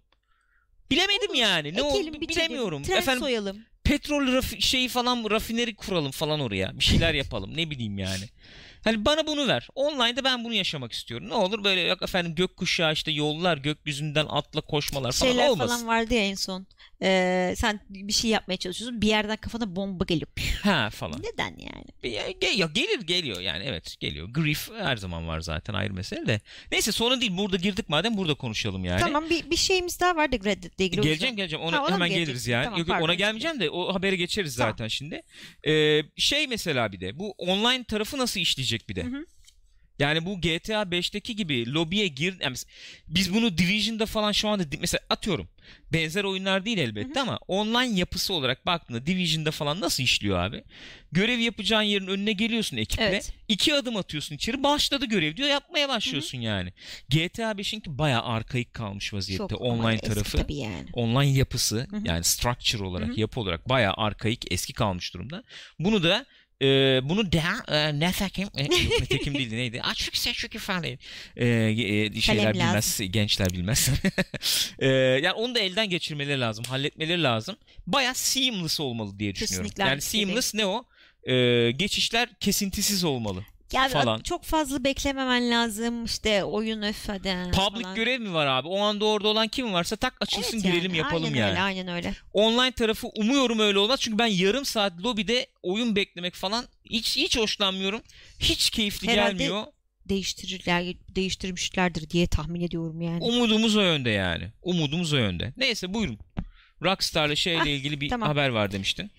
Bilemedim yani. Ne oldu Ekelim, biçelim, bilemiyorum. tren Efendim soyalım. petrol rafi- şeyi falan rafineri kuralım falan oraya. Bir şeyler yapalım. Ne bileyim yani. [laughs] Hani bana bunu ver. Online'da ben bunu yaşamak istiyorum. Ne olur böyle yok efendim gökkuşağı işte yollar gökyüzünden atla koşmalar falan Şeyler olmasın. falan vardı ya en son. Ee, sen bir şey yapmaya çalışıyorsun. Bir yerden kafana bomba geliyor. Ha falan. Neden yani? Ya, gel- ya gelir geliyor yani evet geliyor. Grief her zaman var zaten ayrı mesele de. Neyse sonra değil burada girdik madem burada konuşalım yani. Tamam bir, bir şeyimiz daha vardı Reddit'le ilgili. o Geleceğim yüzden. geleceğim ona Ha, ona hemen geliriz yani. Tamam, yok, pardon, ona gelmeyeceğim de o habere geçeriz Tamam. zaten şimdi. Ee, şey mesela bir de bu online tarafı nasıl işleyecek bir de. Hı hı. Yani bu GTA 5'teki gibi lobiye gir yani biz bunu Division'da falan şu anda mesela atıyorum. Benzer oyunlar değil elbette ama online yapısı olarak baktığında Division'da falan nasıl işliyor abi? Görev yapacağın yerin önüne geliyorsun ekiple. Evet. iki adım atıyorsun içeri başladı görev diyor yapmaya başlıyorsun yani. GTA 5'inki bayağı arkaik kalmış vaziyette Çok online eski tarafı tabii yani. online yapısı Hı hı. yani structure olarak Hı hı. yapı olarak bayağı arkaik eski kalmış durumda. Bunu da e, bunu da e, nefekim e, nitekim değildi neydi? Açık seçik ifade. E, e, şeyler Kalem bilmez, gençler bilmez. [laughs] e, yani onu da elden geçirmeleri lazım, halletmeleri lazım. Bayağı seamless olmalı diye düşünüyorum. Kesinlikle yani seamless ne o? E, geçişler kesintisiz olmalı. Ya falan. çok fazla beklememen lazım işte oyun öf hadi Public falan. görev mi var abi? O anda orada olan kim varsa tak açılsın Evet girelim yani, yapalım aynen yani. Öyle, aynen öyle. online tarafı umuyorum öyle olmaz. Çünkü ben yarım saat lobide oyun beklemek falan hiç hiç hoşlanmıyorum. Hiç keyifli Herhalde gelmiyor. Değiştirirler, değiştirmişlerdir diye tahmin ediyorum yani. Umudumuz o yönde yani. Umudumuz o yönde. Neyse buyurun. Rockstar'la şeyle Ah, ilgili bir tamam. haber var demiştin.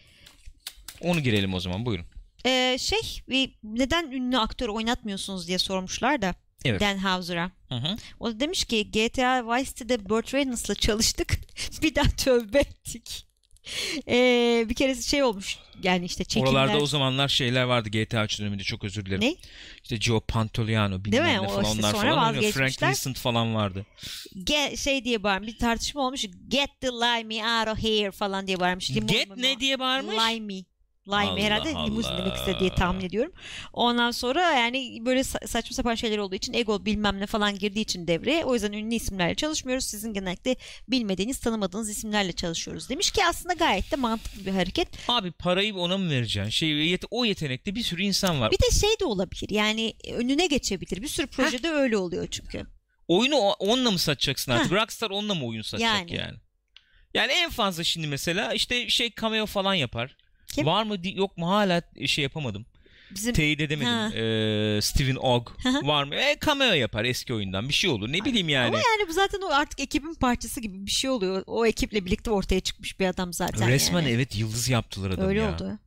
Onu girelim o zaman buyurun. Ee, şey neden ünlü aktör oynatmıyorsunuz diye sormuşlar da Evet. Dan Houser'a. O da demiş ki GTA Vice City'de Burt Reynolds'la çalıştık. [laughs] bir daha tövbe ettik. Ee, bir kere şey olmuş yani işte çekimler. Oralarda o zamanlar şeyler vardı GTA 3 döneminde çok özür dilerim. Ne? İşte Joe Pantoliano bilmem mi? ne O falan işte onlar sonra falan oynuyor. Frank. Vincent falan vardı. Ge- şey diye bağırmış bir tartışma olmuş. Get the limey out of here falan diye bağırmış. Limon Get ne diye bağırmış? Limey. Lime Allah herhalde limuzin Allah. demek istedi diye tahmin ediyorum. Ondan sonra yani böyle sa- saçma sapan şeyler olduğu için ego bilmem ne falan girdiği için devreye. O yüzden ünlü isimlerle çalışmıyoruz. Sizin genellikle bilmediğiniz, tanımadığınız isimlerle çalışıyoruz demiş ki aslında gayet de mantıklı bir hareket. Abi parayı ona mı vereceksin? Şey, o yetenekte bir sürü insan var. Bir de şey de olabilir. Yani önüne geçebilir. Bir sürü projede öyle oluyor çünkü. Oyunu onunla mı satacaksın artık? Rockstar onunla mı oyun satacak yani. Yani. yani? en fazla şimdi mesela işte şey cameo falan yapar. Kim? Var mı yok mu hala şey yapamadım. Bizim Teyit edemedim. Ha. Ee, Steven Ogg var mı? E, cameo yapar eski oyundan bir şey olur. Ne bileyim yani. Ama yani bu zaten o artık ekibin parçası gibi bir şey oluyor. O ekiple birlikte ortaya çıkmış bir adam zaten. Resmen yani. evet yıldız yaptılar adamı Öyle ya. oldu.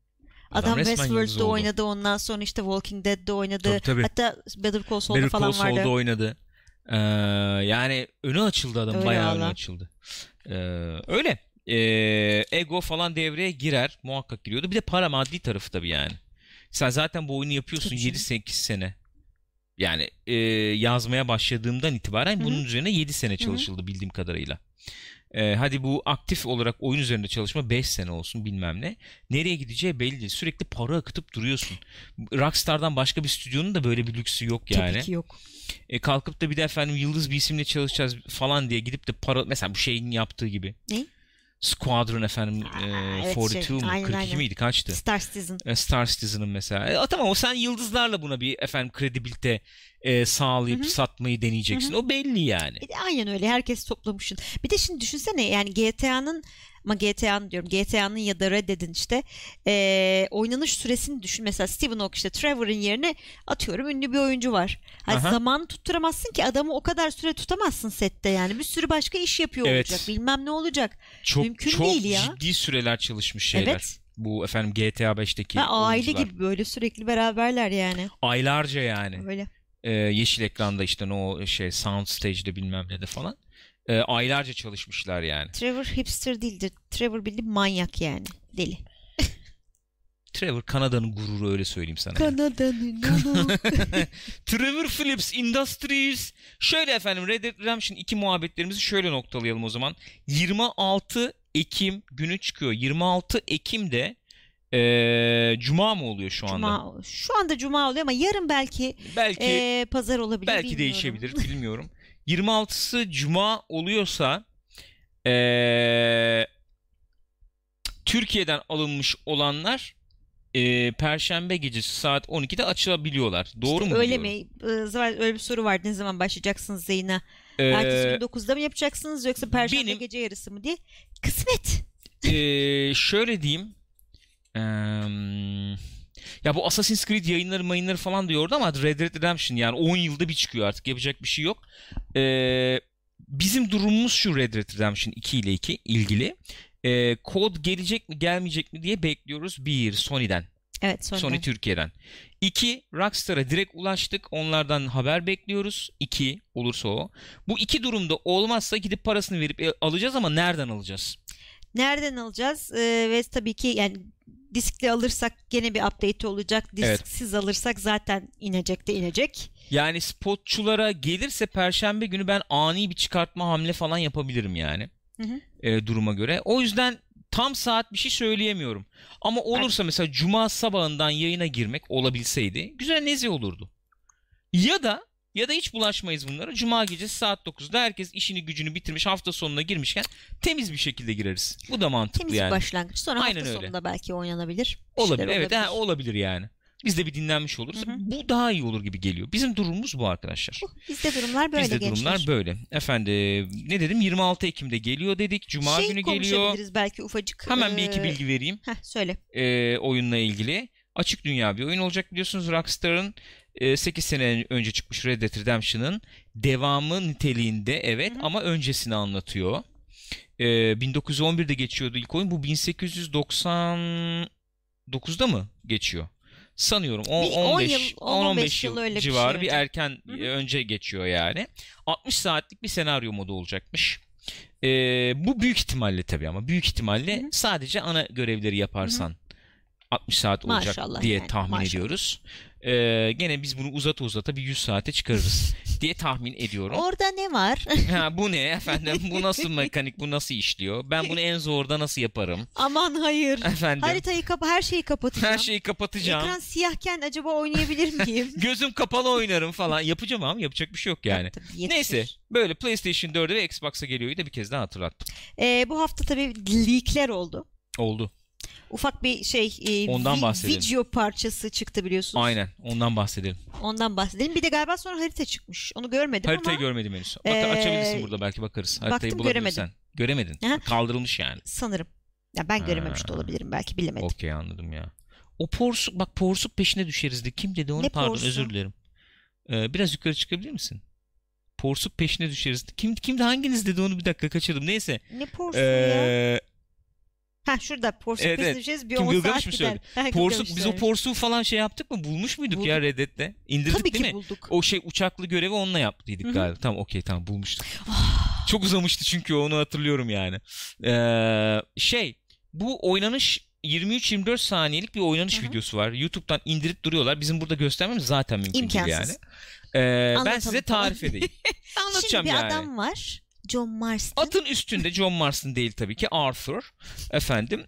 Adam Adam, Westworld'da oynadı ondan sonra işte Walking Dead'de oynadı. Tabii, tabii. Hatta Better Call Saul'da Better falan Call Saul'da vardı. oynadı. Ee, yani önü açıldı adam. Öyle bayağı önü açıldı. Ee, öyle. Ee, ego falan devreye girer. Muhakkak giriyordu. Bir de para maddi tarafı tabii yani. Sen zaten bu oyunu yapıyorsun Tabii 7-8 sene. Yani e, yazmaya başladığımdan itibaren Hı hı. bunun üzerine 7 sene çalışıldı bildiğim kadarıyla. Ee, hadi bu aktif olarak oyun üzerinde çalışma 5 sene olsun bilmem ne. Nereye gideceği belli değil. Sürekli para akıtıp duruyorsun. Rockstar'dan başka bir stüdyonun da böyle bir lüksü yok yani. Tabii ki yok. E, kalkıp da bir de efendim yıldız bir isimle çalışacağız falan diye gidip de para mesela bu şeyin yaptığı gibi. Ne? Squadron efendim Aa, e, evet, 42 şey, mu? aynen, 42 aynen. miydi? Kaçtı? Star Citizen. E, Star Citizen'ın mesela. E, tamam o sen yıldızlarla buna bir efendim kredibilite e, sağlayıp Hı hı. satmayı deneyeceksin. O belli yani. E, Aynen öyle herkes toplamışsın. Bir de şimdi düşünsene yani GTA'nın ama GTA'nın diyorum GTA'nın ya da Red Dead'in işte e, oynanış süresini düşün. Mesela Stephen Hawking işte Trevor'ın yerine atıyorum ünlü bir oyuncu var. Hani Aha. zamanı tutturamazsın ki adamı o kadar süre tutamazsın sette yani. Bir sürü başka iş yapıyor Evet. olacak. Bilmem ne olacak. Çok Mümkün çok değil ya. ciddi süreler çalışmış şeyler. Evet. Bu efendim GTA 5'teki Ve aile oyuncular. gibi böyle sürekli beraberler yani. Aylarca yani. Öyle. e, yeşil ekranda işte o şey sound stage'de bilmem ne de falan. E, aylarca çalışmışlar yani. Trevor hipster değildir. Trevor bildiğin manyak yani. Deli. [laughs] Trevor Kanada'nın gururu öyle söyleyeyim sana. Kanada'nın [laughs] Trevor Phillips Industries. Şöyle efendim Red Dead Redemption 2 muhabbetlerimizi şöyle noktalayalım o zaman. 26 Ekim günü çıkıyor. 26 Ekim'de e, Cuma mı oluyor şu anda? Cuma, şu anda cuma oluyor ama yarın belki Belki e, pazar olabilir. belki bilmiyorum. değişebilir bilmiyorum. [laughs] 26'sı Cuma oluyorsa e, Türkiye'den alınmış olanlar e, Perşembe gecesi saat 12'de açılabiliyorlar. Doğru mu? Öyle biliyorum? mi? Ee, zaman- Öyle bir soru vardı. Ne zaman başlayacaksınız Zeyna? Ee, Ertesi gün 9'da mı yapacaksınız yoksa perşembe benim- gece yarısı mı diye? Kısmet. Ee, şöyle diyeyim. Eee, Ya bu Assassin's Creed yayınları mayınları falan diyordu ama Red Dead Redemption yani 10 yılda bir çıkıyor artık yapacak bir şey yok. Ee, bizim durumumuz şu Red Dead Redemption 2 ile 2 ilgili. Ee, kod gelecek mi gelmeyecek mi diye bekliyoruz. Bir Sony'den. Evet Sony'den. Sony Türkiye'den. İki Rockstar'a direkt ulaştık. Onlardan haber bekliyoruz. İki olursa o. Bu iki durumda olmazsa gidip parasını verip e, alacağız ama nereden alacağız? Nereden alacağız? Ee, ve tabii ki yani diskli alırsak gene bir update olacak. Evet. Disksiz alırsak zaten inecek de inecek. Yani spotçulara gelirse perşembe günü ben ani bir çıkartma hamle falan yapabilirim yani. Hı hı. e, duruma göre. O yüzden tam saat bir şey söyleyemiyorum. Ama olursa mesela cuma sabahından yayına girmek olabilseydi güzel nezi olurdu. Ya da ya da hiç bulaşmayız bunlara. Cuma gecesi saat 9'da herkes işini gücünü bitirmiş hafta sonuna girmişken temiz bir şekilde gireriz. Bu da mantıklı Temiz bir yani. başlangıç. Sonra Aynen hafta öyle. sonunda belki oynanabilir. Olabilir. Evet ha, olabilir yani. Biz de bir dinlenmiş oluruz. Hı hı. Bu daha iyi olur gibi geliyor. Bizim durumumuz bu arkadaşlar. Bu, Bizde durumlar böyle Bizde gençler. durumlar böyle. Efendim ne dedim 26 Ekim'de geliyor dedik. Cuma şey günü geliyor. konuşabiliriz belki ufacık. Hemen bir iki Ee, bilgi vereyim. Heh, söyle. e, oyunla ilgili. Açık dünya bir oyun olacak biliyorsunuz Rockstar'ın e, 8 sene önce çıkmış Red Dead Redemption'ın devamı niteliğinde evet Hı hı. ama öncesini anlatıyor. E, 1911'de geçiyordu ilk oyun. Bu 1899'da mı geçiyor? Sanıyorum. O, Bir 10 15 yıl, 10-15 yıl öyle bir şey civarı bir erken Hı hı. e, önce geçiyor yani. 60 saatlik bir senaryo modu olacakmış. E, bu büyük ihtimalle tabii ama büyük ihtimalle Hı hı. sadece ana görevleri yaparsan 60 saat olacak Maşallah diye yani, tahmin maşallah. ediyoruz. Ee, gene biz bunu uzata uzata bir 100 saate çıkarırız [laughs] diye tahmin ediyorum. Orada ne var? [laughs] Ha, bu ne efendim? Bu nasıl mekanik? Bu nasıl işliyor? Ben bunu en zorda nasıl yaparım? Aman hayır. Efendim Haritayı kapa her şeyi kapatacağım. her şeyi kapatacağım. Ekran siyahken acaba oynayabilir miyim? [laughs] Gözüm kapalı oynarım falan. Yapacağım ama yapacak bir şey yok yani. Tabii, yetişir. Neyse böyle PlayStation 4'e ve Xbox'a geliyor da bir kez daha hatırlattım. Ee, bu hafta tabii leakler oldu. Oldu. Ufak bir şey e, Ondan vi- bahsedelim. video parçası çıktı biliyorsunuz. Aynen ondan bahsedelim. Ondan bahsedelim. Bir de galiba sonra harita çıkmış. Onu görmedim Haritayı ama görmedim henüz. Bak, Ee, açabilirsin burada belki bakarız. Haritayı baktım, bulabilirsen. Göremedin. Aha. Kaldırılmış yani. sanırım. Ya ben görememiş de Ha. olabilirim belki bilemedim. Okey anladım ya. O porsuk bak porsuk peşine düşeriz de kim dedi onu Ne pardon porsu? özür dilerim. Ee, biraz yukarı çıkabilir misin? Porsuk peşine düşeriz. Kim kimdi hanginiz dedi onu bir dakika kaçırdım. Neyse. Ne porsu ya? Ee, Ha şurada porsuk evet, evet. bir Kim, 10 Gılgamış saat gider. porsuk biz o porsuğu falan şey yaptık mı? Bulmuş muyduk ya Bulduk. Reddit'te? İndirdik Tabii değil ki mi? bulduk. O şey uçaklı görevi onunla yaptıydık Hı hı. galiba. Tamam okey tamam bulmuştuk. Çok uzamıştı çünkü onu hatırlıyorum yani. Ee, şey bu oynanış 23-24 saniyelik bir oynanış Hı hı. videosu var. YouTube'dan indirip duruyorlar. Bizim burada göstermemiz zaten mümkün değil yani. İmkansız. Ee, ben size tarif edeyim. Anlatacağım [laughs] Şimdi bir yani. adam var. John Marston. Atın üstünde John Marston değil tabii ki Arthur efendim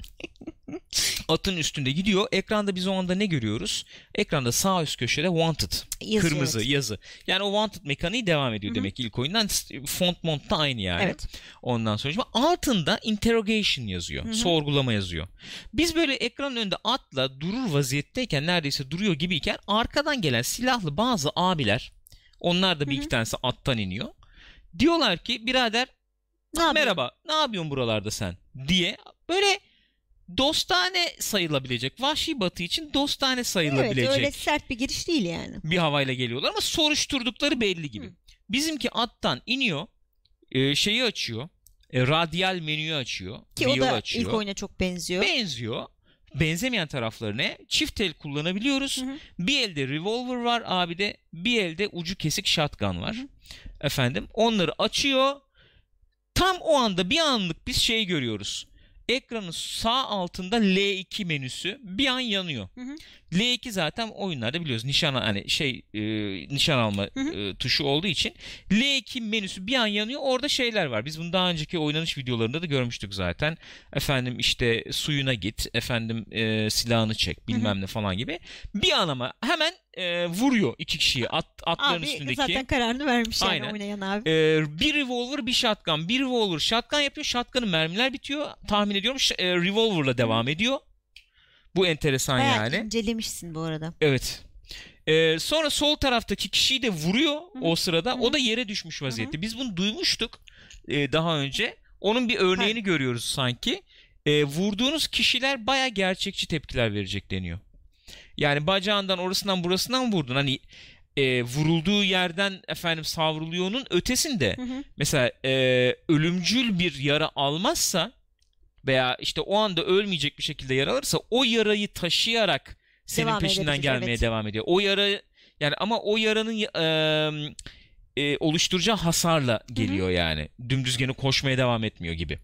atın üstünde gidiyor. Ekranda biz o anda ne görüyoruz? Ekranda sağ üst köşede Wanted Yazıyor, kırmızı evet. yazı. Yani o Wanted mekaniği devam ediyor Hı hı. demek ki ilk oyundan. Font mont da aynı yani. Evet. Ondan sonra şimdi altında interrogation yazıyor. Hı hı. Sorgulama yazıyor. Biz böyle ekranın önünde atla durur vaziyetteyken neredeyse duruyor gibiyken arkadan gelen silahlı bazı abiler onlar da bir Hı hı. iki tanesi attan iniyor. Diyorlar ki birader Ne merhaba ne yapıyorsun buralarda sen diye böyle dostane sayılabilecek vahşi batı için dostane Evet sayılabilecek öyle sert bir giriş değil yani. bir havayla geliyorlar ama soruşturdukları belli gibi. Hı. Bizimki attan iniyor e, şeyi açıyor e, radyal menüyü açıyor Ki o da açıyor. ilk oyuna çok benziyor. benziyor benzemeyen tarafları ne çift el kullanabiliyoruz Hı hı. bir elde revolver var abi de bir elde ucu kesik shotgun var Hı hı. Efendim onları açıyor tam o anda bir anlık biz şey görüyoruz ekranın sağ altında L2 menüsü bir an yanıyor. Hı hı. L2 zaten oyunlarda biliyoruz nişan hani şey e, nişan alma e, tuşu olduğu için L2 menüsü bir an yanıyor. Orada şeyler var. Biz bunu daha önceki oynanış videolarında da görmüştük zaten. Efendim işte suyuna git, efendim e, silahını çek, bilmem ne falan gibi. Bir an ama hemen e, vuruyor iki kişiyi at, atların Abi üstündeki. zaten kararını vermiş yani Aynen. oynayan abi. Ee, bir revolver bir shotgun bir revolver shotgun yapıyor shotgun'ın mermiler bitiyor tahmin ediyorum e, revolver'la devam ediyor bu enteresan Bayağı yani incelemişsin bu arada. evet Ee, sonra sol taraftaki kişiyi de vuruyor Hı. o sırada Hı. o da yere düşmüş vaziyette biz bunu duymuştuk e, daha önce onun bir örneğini görüyoruz sanki Ee, vurduğunuz kişiler baya gerçekçi tepkiler verecek deniyor Yani bacağından orasından burasından vurdun. Hani e, vurulduğu yerden efendim savruluyor'nun ötesinde Hı hı. mesela e, ölümcül bir yara almazsa veya işte o anda ölmeyecek bir şekilde yara alırsa o yarayı taşıyarak senin Devam peşinden edebilir, gelmeye evet. devam ediyor. O yara yani ama o yaranın e, e, oluşturacağı hasarla geliyor yani. Dümdüz gene koşmaya devam etmiyor gibi.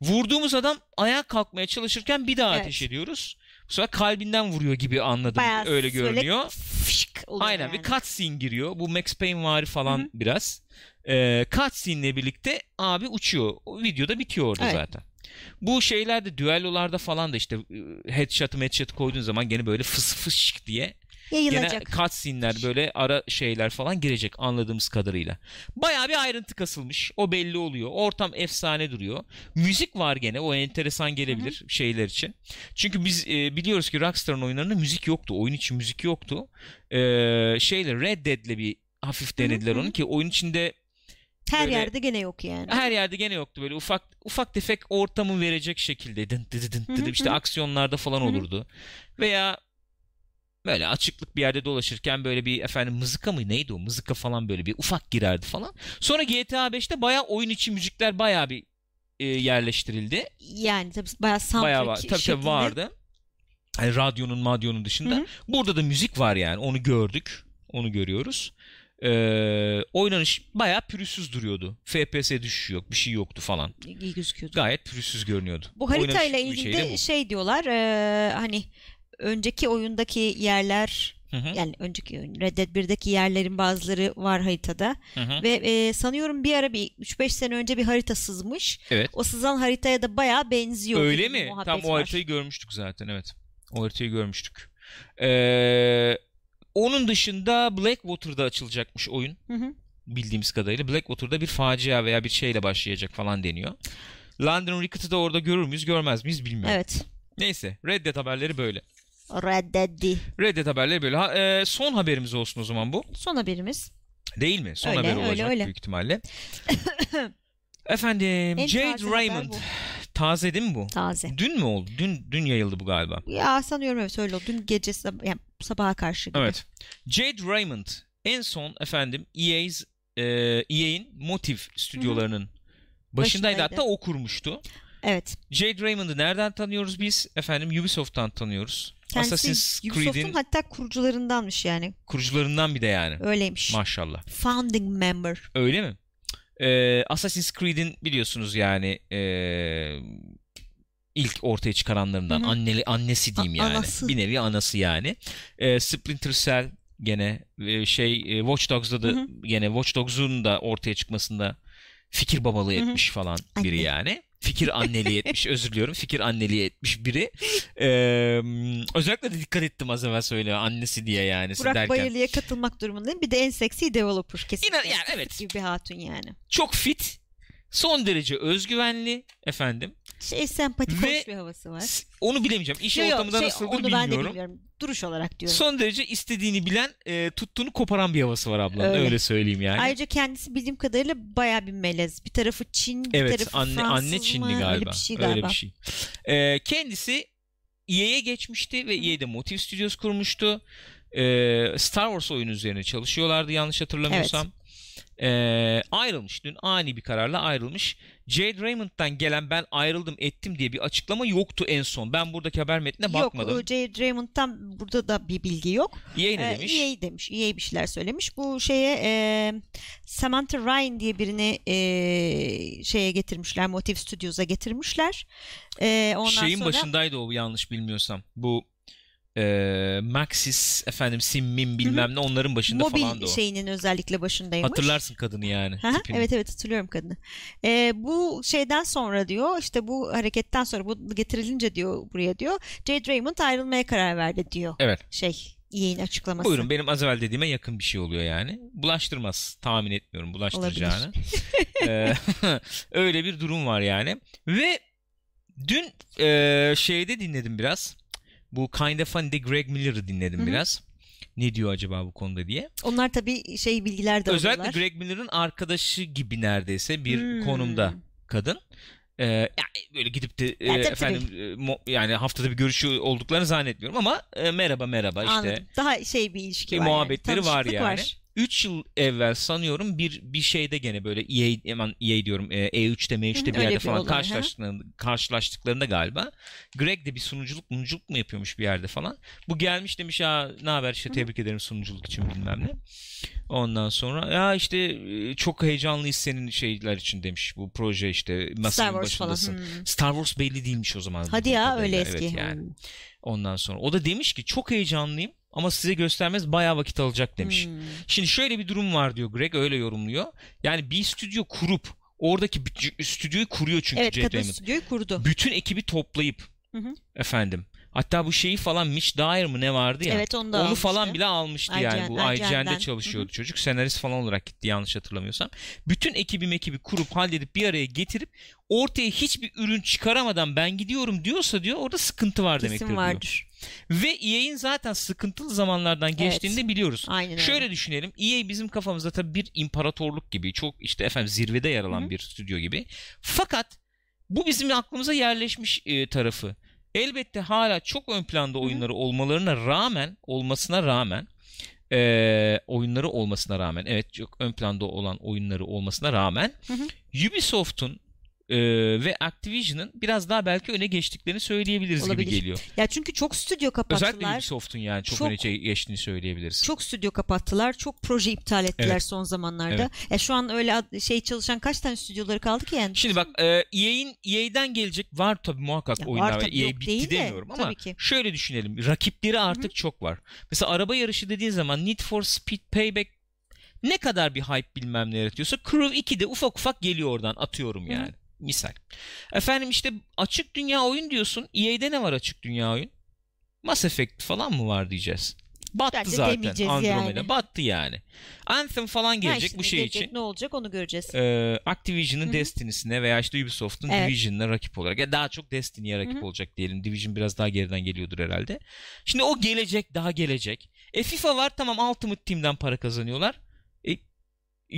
Vurduğumuz adam ayağa kalkmaya çalışırken bir daha Evet. ateş ediyoruz. Bu sefer kalbinden vuruyor gibi anladım. Bayağı Öyle görünüyor. fışk oluyor Aynen yani. bir cutscene giriyor. Bu Max Payne vari falan Hı hı. biraz. Ee, cutscene'le birlikte abi uçuyor. O videoda bitiyor orada Evet. zaten. Bu şeylerde düellolarda falan da işte headshot'ı headshot'ı koyduğun zaman gene böyle fıs fış diye gene Yayılacak. cutscene'ler böyle ara şeyler falan girecek anladığımız kadarıyla. Bayağı bir ayrıntı kasılmış. O belli oluyor. Ortam efsane duruyor. Müzik var gene. O enteresan gelebilir şeyler için. Çünkü biz e, biliyoruz ki Rockstar'ın oyunlarında müzik yoktu. Oyun için müzik yoktu. E, şeyle Red Dead'le bir hafif denediler hı hı. onu ki oyun içinde Her böyle- yerde gene yok yani. her yerde gene yoktu böyle ufak ufak tefek ortamı verecek şekilde dın dı dı dın dı dı Hı hı, işte aksiyonlarda falan olurdu. Veya böyle açıklık bir yerde dolaşırken böyle bir efendim mızıka mı neydi o mızıka falan böyle bir ufak girerdi falan. Sonra GTA 5'te bayağı oyun içi müzikler bayağı bir e, yerleştirildi. Yani tabii bayağı soundtrack Bayağı var. Tabii tabii vardı. Yani radyonun madyonun dışında. Hı hı. Burada da müzik var yani. Onu gördük. Onu görüyoruz. Ee, oynanış bayağı pürüzsüz duruyordu. FPS düşüş yok. Bir şey yoktu falan. İyi gözüküyordu. Gayet pürüzsüz görünüyordu. Bu haritayla Oynanış ilgili şeyi de bu. şey diyorlar e, hani önceki oyundaki yerler Hı hı, yani önceki Red Dead 1'deki yerlerin bazıları var haritada hı hı. ve e, sanıyorum bir ara bir 3-5 sene önce bir harita sızmış. Evet. O sızan haritaya da bayağı benziyor. Öyle mi? Tam o var. haritayı görmüştük zaten evet. O haritayı görmüştük. Ee, onun dışında Blackwater'da açılacakmış oyun. Hı hı. bildiğimiz kadarıyla Blackwater'da bir facia veya bir şeyle başlayacak falan deniyor. London Ricketts'ı da orada görür müyüz görmez miyiz bilmiyorum. Evet. Neyse Red Dead haberleri böyle. Red Dead'di. Red Dead haberleri böyle. Ha, e, son haberimiz olsun o zaman bu. Son haberimiz. Değil mi? Son Öyle, haber öyle, olacak öyle. büyük ihtimalle. [coughs] Efendim En Jade Raymond. Taze değil mi bu? Taze. Dün mü oldu? Dün dün yayıldı bu galiba. Ya sanıyorum evet öyle oldu. Dün gece sab- yani sabaha karşı gibi. Evet. Jade Raymond en son efendim EA's e, EA'in Motive stüdyolarının başındaydı Başındaydı. hatta o kurmuştu. Evet. Jade Raymond'ı nereden tanıyoruz biz? Efendim Ubisoft'tan tanıyoruz. Kendisi Assassin's Ubisoft'un Creed'in hatta kurucularındanmış yani. kurucularından bir de yani. Öyleymiş. Maşallah. Founding member. Öyle mi? Ee, Assassin's Creed'in biliyorsunuz yani ee, ilk ortaya çıkaranlarından Hı hı. anneli annesi diyeyim A- yani. anası. Bir nevi anası yani. Ee, Splinter Cell gene e, şey e, Watch Dogs'da da Hı hı. gene Watch Dogs'un da ortaya çıkmasında fikir babalığı Hı hı. etmiş falan biri Anne. yani. Fikir anneliği [laughs] etmiş özür diliyorum. Fikir anneliği etmiş biri. Ee, özellikle de dikkat ettim az evvel söyle annesi diye yani Burak derken. Bayırlı'ya katılmak durumundayım. Bir de en seksi developer kesinlikle. İnan- yani evet. Gibi bir hatun yani. Çok fit. Son derece özgüvenli efendim. Şey sempatik Ve- hoş bir havası var. Onu bilemeyeceğim. İş Yo, yo, ortamında şey, nasıldır onu ben de bilmiyorum. bilmiyorum. Duruş olarak diyorum. Son derece istediğini bilen, e, tuttuğunu koparan bir havası var ablanın. Öyle, Öyle. söyleyeyim yani. Ayrıca kendisi bildiğim kadarıyla bayağı bir melez. Bir tarafı Çin, bir evet, tarafı anne Fransız anne Çinli mı? galiba. Öyle bir şey galiba. Öyle bir şey. E, kendisi EA'ye geçmişti ve EA'de Motive Studios kurmuştu. E, Star Wars oyunu üzerine çalışıyorlardı yanlış hatırlamıyorsam. E, ayrılmış. Dün ani bir kararla ayrılmış. Jade Raymond'dan gelen ben ayrıldım ettim diye bir açıklama yoktu en son. Ben buradaki haber metnine bakmadım. Yok, Jade Raymond'dan burada da bir bilgi yok. EA ne Ee, demiş? EA demiş. EA bir şeyler söylemiş. Bu şeye e, Samantha Ryan diye birini e, şeye getirmişler. Motive Studios'a getirmişler. E, ondan Şeyin sonra başındaydı o yanlış bilmiyorsam. Bu e, Maxis efendim Simmim bilmem ne onların başında mobil falandı o. şeyinin özellikle başındaymış. Hatırlarsın kadını yani. Hı hı, tipini. evet evet hatırlıyorum kadını. Ee, bu şeyden sonra diyor işte bu hareketten sonra bu getirilince diyor buraya diyor Jade Raymond ayrılmaya karar verdi diyor. Evet. Şey EA'in açıklaması. Buyurun benim az evvel dediğime yakın bir şey oluyor yani. Bulaştırmaz. Tahmin etmiyorum bulaştıracağını. Ee, [laughs] öyle bir durum var yani. Ve dün e, şeyde dinledim biraz. Bu Kind of Funny'de Greg Miller'ı dinledim Hı hı. biraz. Ne diyor acaba bu konuda diye. Onlar tabii şey bilgiler de Özellikle alıyorlar. Greg Miller'ın arkadaşı gibi neredeyse bir Hmm. konumda kadın. Ee, yani böyle gidip de e, Ya, tabii, efendim e, mo- yani haftada bir görüşü olduklarını zannetmiyorum ama e, merhaba merhaba işte Anladım. Daha şey bir ilişki bir var. muhabbetleri yani. var yani. 3 yıl evvel sanıyorum bir bir şeyde gene böyle EA hemen EA diyorum e, E3'te M3'te Hı hı, bir öyle yerde bir falan karşılaştıklarında, karşılaştıklarında galiba Greg de bir sunuculuk munuculuk mu yapıyormuş bir yerde falan. Bu gelmiş demiş ya ne haber işte tebrik ederim sunuculuk için bilmem ne. Ondan sonra ya işte e, çok heyecanlıyız senin şeyler için demiş bu proje işte Star Wars falan. başındasın. Hmm. Star Wars belli değilmiş o zaman. Hadi ya öyle eski. Evet yani. Ondan sonra o da demiş ki çok heyecanlıyım ama size göstermez bayağı vakit alacak demiş. Hmm. Şimdi şöyle bir durum var diyor Greg öyle yorumluyor. Yani bir stüdyo kurup oradaki stüdyoyu kuruyor çünkü Evet Jade Raymond. stüdyoyu kurdu. Bütün ekibi toplayıp Hı hı. efendim. Hatta bu şeyi falan Mitch Dyer mı ne vardı ya. Evet onu da Onu almıştı. falan bile almıştı yani. IGN Bu 'den. IGN'de çalışıyordu çocuk. Senarist falan olarak gitti yanlış hatırlamıyorsam. Bütün ekibi ekibi kurup halledip bir araya getirip ortaya hiçbir ürün çıkaramadan ben gidiyorum diyorsa diyor orada sıkıntı var demektir Kesin diyor. Ve EA'in zaten sıkıntılı zamanlardan geçtiğini de biliyoruz. Aynen öyle. Şöyle düşünelim. EA bizim kafamızda tabii bir imparatorluk gibi, çok işte efendim zirvede yer alan Hı hı. bir stüdyo gibi. Fakat bu bizim aklımıza yerleşmiş e, tarafı. Elbette hala çok ön planda oyunları olmalarına rağmen, olmasına rağmen e, oyunları olmasına rağmen evet çok ön planda olan oyunları olmasına rağmen Hı hı. Ubisoft'un e, ve Activision'ın biraz daha belki öne geçtiklerini söyleyebiliriz Olabilir. gibi geliyor. Ya çünkü çok stüdyo Özellikle kapattılar. Ubisoft'un yani çok, Çok- öne geçtiğini söyleyebiliriz. Çok stüdyo kapattılar. Çok proje iptal ettiler Evet. son zamanlarda. Ya şu an öyle şey çalışan kaç tane stüdyoları kaldı ki yani? Şimdi bak e, EA'in EA'den gelecek var tabii muhakkak Ya oyunlar var tabii, EA bitti değil de, demiyorum ama tabii ki. şöyle düşünelim. Rakipleri artık çok var. Mesela araba yarışı dediğin zaman Need for Speed Payback ne kadar bir hype bilmem ne yaratıyorsa Crew 2 de ufak ufak geliyor oradan atıyorum yani. Misal. Efendim işte açık dünya oyun diyorsun. EA'de ne var açık dünya oyun? Mass Effect falan mı var diyeceğiz. Battı Bence zaten Andromeda. yani. Battı yani. Anthem falan Ha gelecek işte bu şey gelecek, için. Ne olacak onu göreceğiz. Ee, Activision'ın. Destiny'sine veya işte Ubisoft'un Evet. Division'ına rakip olarak. Ya daha çok Destiny'ye rakip Hı hı. olacak diyelim. Division biraz daha geriden geliyordur herhalde. Şimdi o gelecek, daha gelecek. E FIFA var tamam Ultimate Team'den para kazanıyorlar.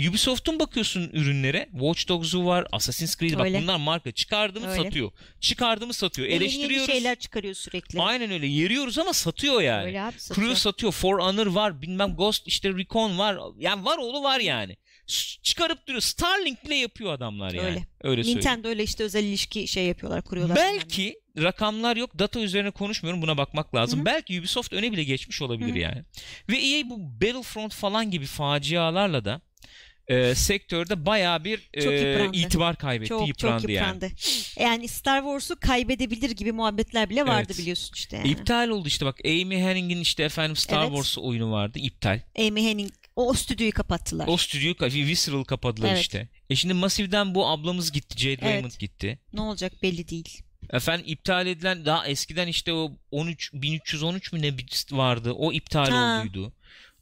Ubisoft'un bakıyorsun ürünlere. Watch Dogs'u var, Assassin's Creed bak Öyle. bunlar marka. Çıkardı mı Öyle. satıyor. Çıkardı mı satıyor. Yeni yeni Eleştiriyoruz. şeyler çıkarıyor sürekli. Aynen öyle. Yeriyoruz ama satıyor yani. Öyle abi Crew satıyor. satıyor. For Honor var. Bilmem Ghost işte Recon var. Yani var oğlu var yani. Çıkarıp duruyor. Starlink bile yapıyor adamlar yani. Öyle. Öyle söyleyeyim. Nintendo öyle işte özel ilişki şey yapıyorlar, kuruyorlar. Belki rakamlar yok. Data üzerine konuşmuyorum. Buna bakmak lazım. Hı hı. Belki Ubisoft öne bile geçmiş olabilir Hı hı. yani. Ve EA bu Battlefront falan gibi facialarla da e, sektörde bayağı bir e, itibar kaybetti. çok yıprandı çok yani. yıprandı. [laughs] Yani. Star Wars'u kaybedebilir gibi muhabbetler bile vardı Evet. biliyorsun işte. Yani. İptal oldu işte bak Amy Hennig'in işte efendim Star Evet. Wars oyunu vardı. iptal. Amy Hennig o, o stüdyoyu kapattılar. O stüdyoyu Visceral kapadılar Evet. işte. E şimdi Massive'den bu ablamız gitti. Jade Evet. Raymond gitti. Ne olacak belli değil. Efendim iptal edilen daha eskiden işte o 13 1313 mü ne vardı. O iptal Ha. olduydu.